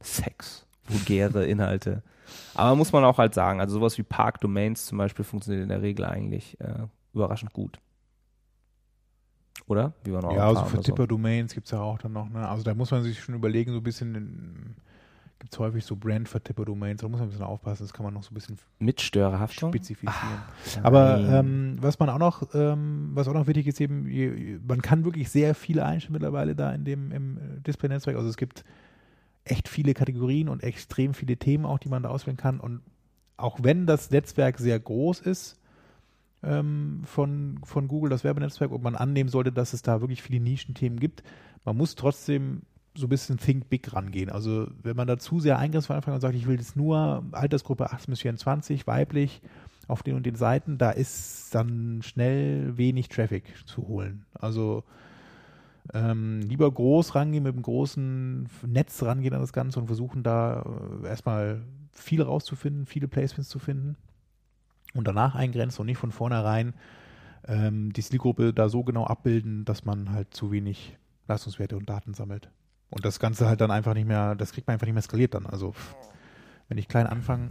Sex, vulgäre Inhalte. Aber muss man auch halt sagen, also sowas wie Park Domains zum Beispiel funktioniert in der Regel eigentlich äh, überraschend gut. Oder? Wie wir noch Ja, also für. Tipper-Domains gibt es ja auch dann noch, ne? Also da muss man sich schon überlegen, so ein bisschen, gibt es häufig so Brand-Vertipper-Domains, da muss man ein bisschen aufpassen, das kann man noch so ein bisschen Mit Störerhaftung? spezifizieren. Nein. Aber ähm, was man auch noch, ähm, was auch noch wichtig ist, eben, je- man kann wirklich sehr viele einstellen mittlerweile da in dem im äh, Display-Netzwerk. Also es gibt echt viele Kategorien und extrem viele Themen auch, die man da auswählen kann. Und auch wenn das Netzwerk sehr groß ist ähm, von, von Google, das Werbenetzwerk, und man annehmen sollte, dass es da wirklich viele Nischenthemen gibt, man muss trotzdem so ein bisschen Think Big rangehen. Also wenn man da zu sehr eingrenzt von und sagt, ich will jetzt nur Altersgruppe 18 bis 24, weiblich, auf den und den Seiten, da ist dann schnell wenig Traffic zu holen. Also ähm, lieber groß rangehen, mit einem großen Netz rangehen an das Ganze und versuchen da äh, erstmal viel rauszufinden, viele Placements zu finden und danach eingrenzen und nicht von vornherein ähm, die Zielgruppe da so genau abbilden, dass man halt zu wenig Leistungswerte und Daten sammelt. Und das Ganze halt dann einfach nicht mehr, das kriegt man einfach nicht mehr skaliert dann. Also wenn ich klein anfange,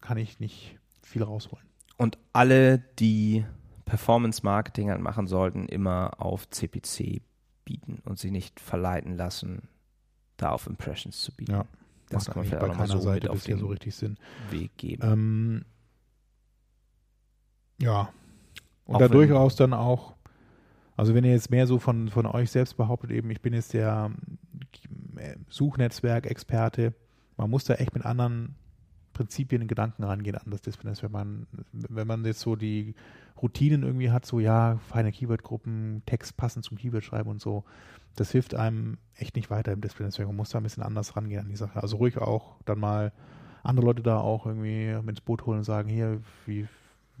kann ich nicht viel rausholen. Und alle, die Performance-Marketing halt machen sollten, immer auf CPC bieten und sich nicht verleiten lassen, da auf Impressions zu bieten. Ja. Das Macht kann man vielleicht bei auch nochmal keiner so mit Seite auf bisher den so richtig Sinn. Weg geben. Ähm, ja. Und Auch da wenn- durchaus dann auch, also wenn ihr jetzt mehr so von, von euch selbst behauptet, eben, ich bin jetzt der äh, Suchnetzwerk-Experte, man muss da echt mit anderen Prinzipien und Gedanken rangehen an das Display-Netzwerk. Man, wenn man jetzt so die Routinen irgendwie hat, so ja, feine Keyword-Gruppen, Text passend zum Keyword schreiben und so, das hilft einem echt nicht weiter im Display-Netzwerk. Man muss da ein bisschen anders rangehen an die Sache. Also ruhig auch dann mal andere Leute da auch irgendwie ins Boot holen und sagen, hier, wie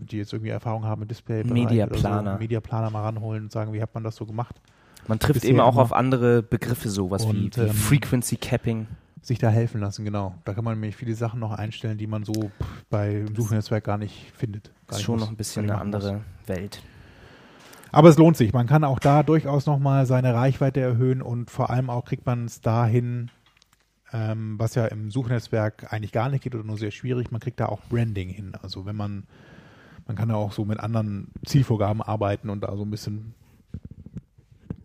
die jetzt irgendwie Erfahrung haben mit Display, Mediaplaner. so, Mediaplaner mal ranholen und sagen, wie hat man das so gemacht? Man trifft bisher eben auch immer- auf andere Begriffe, sowas wie, Und, wie ähm, Frequency Capping. Sich da helfen lassen, genau. Da kann man nämlich viele Sachen noch einstellen, die man so bei im Suchnetzwerk gar nicht findet. Gar Das ist schon muss- noch ein bisschen eine andere Welt. muss. Aber es lohnt sich. Man kann auch da durchaus nochmal seine Reichweite erhöhen und vor allem auch kriegt man es dahin, ähm, was ja im Suchnetzwerk eigentlich gar nicht geht oder nur sehr schwierig. Man kriegt da auch Branding hin. Also wenn man, man kann da auch so mit anderen Zielvorgaben arbeiten und da so ein bisschen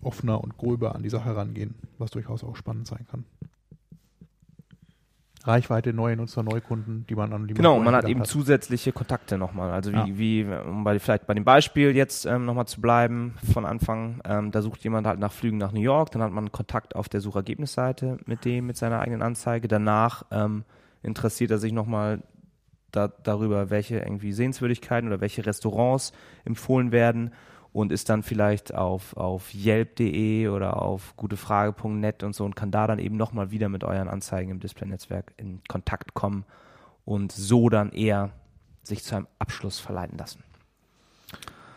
offener und gröber an die Sache rangehen, was durchaus auch spannend sein kann. Reichweite, neue Nutzer, Neukunden, die man an die Genau, man hat eben zusätzliche Kontakte nochmal. Also wie, Ja. wie um bei, vielleicht bei dem Beispiel jetzt ähm, nochmal zu bleiben von Anfang, ähm, da sucht jemand halt nach Flügen nach New York, dann hat man Kontakt auf der Suchergebnisseite mit dem, mit seiner eigenen Anzeige. Danach ähm, interessiert er sich nochmal da, darüber, welche irgendwie Sehenswürdigkeiten oder welche Restaurants empfohlen werden und ist dann vielleicht auf, auf Yelp.de oder auf gutefrage.net und so und kann da dann eben nochmal wieder mit euren Anzeigen im Display-Netzwerk in Kontakt kommen und so dann eher sich zu einem Abschluss verleiten lassen.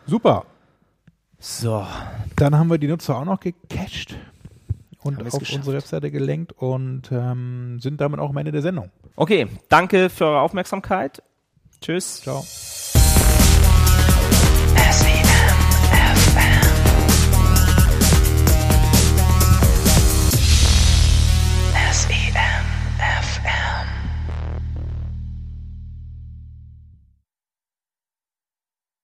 Super. So, Dann haben wir die Nutzer auch noch gecached und auf geschafft. unsere Webseite gelenkt und ähm, sind damit auch am Ende der Sendung. Okay, danke für eure Aufmerksamkeit. Tschüss. Ciao. SEM FM.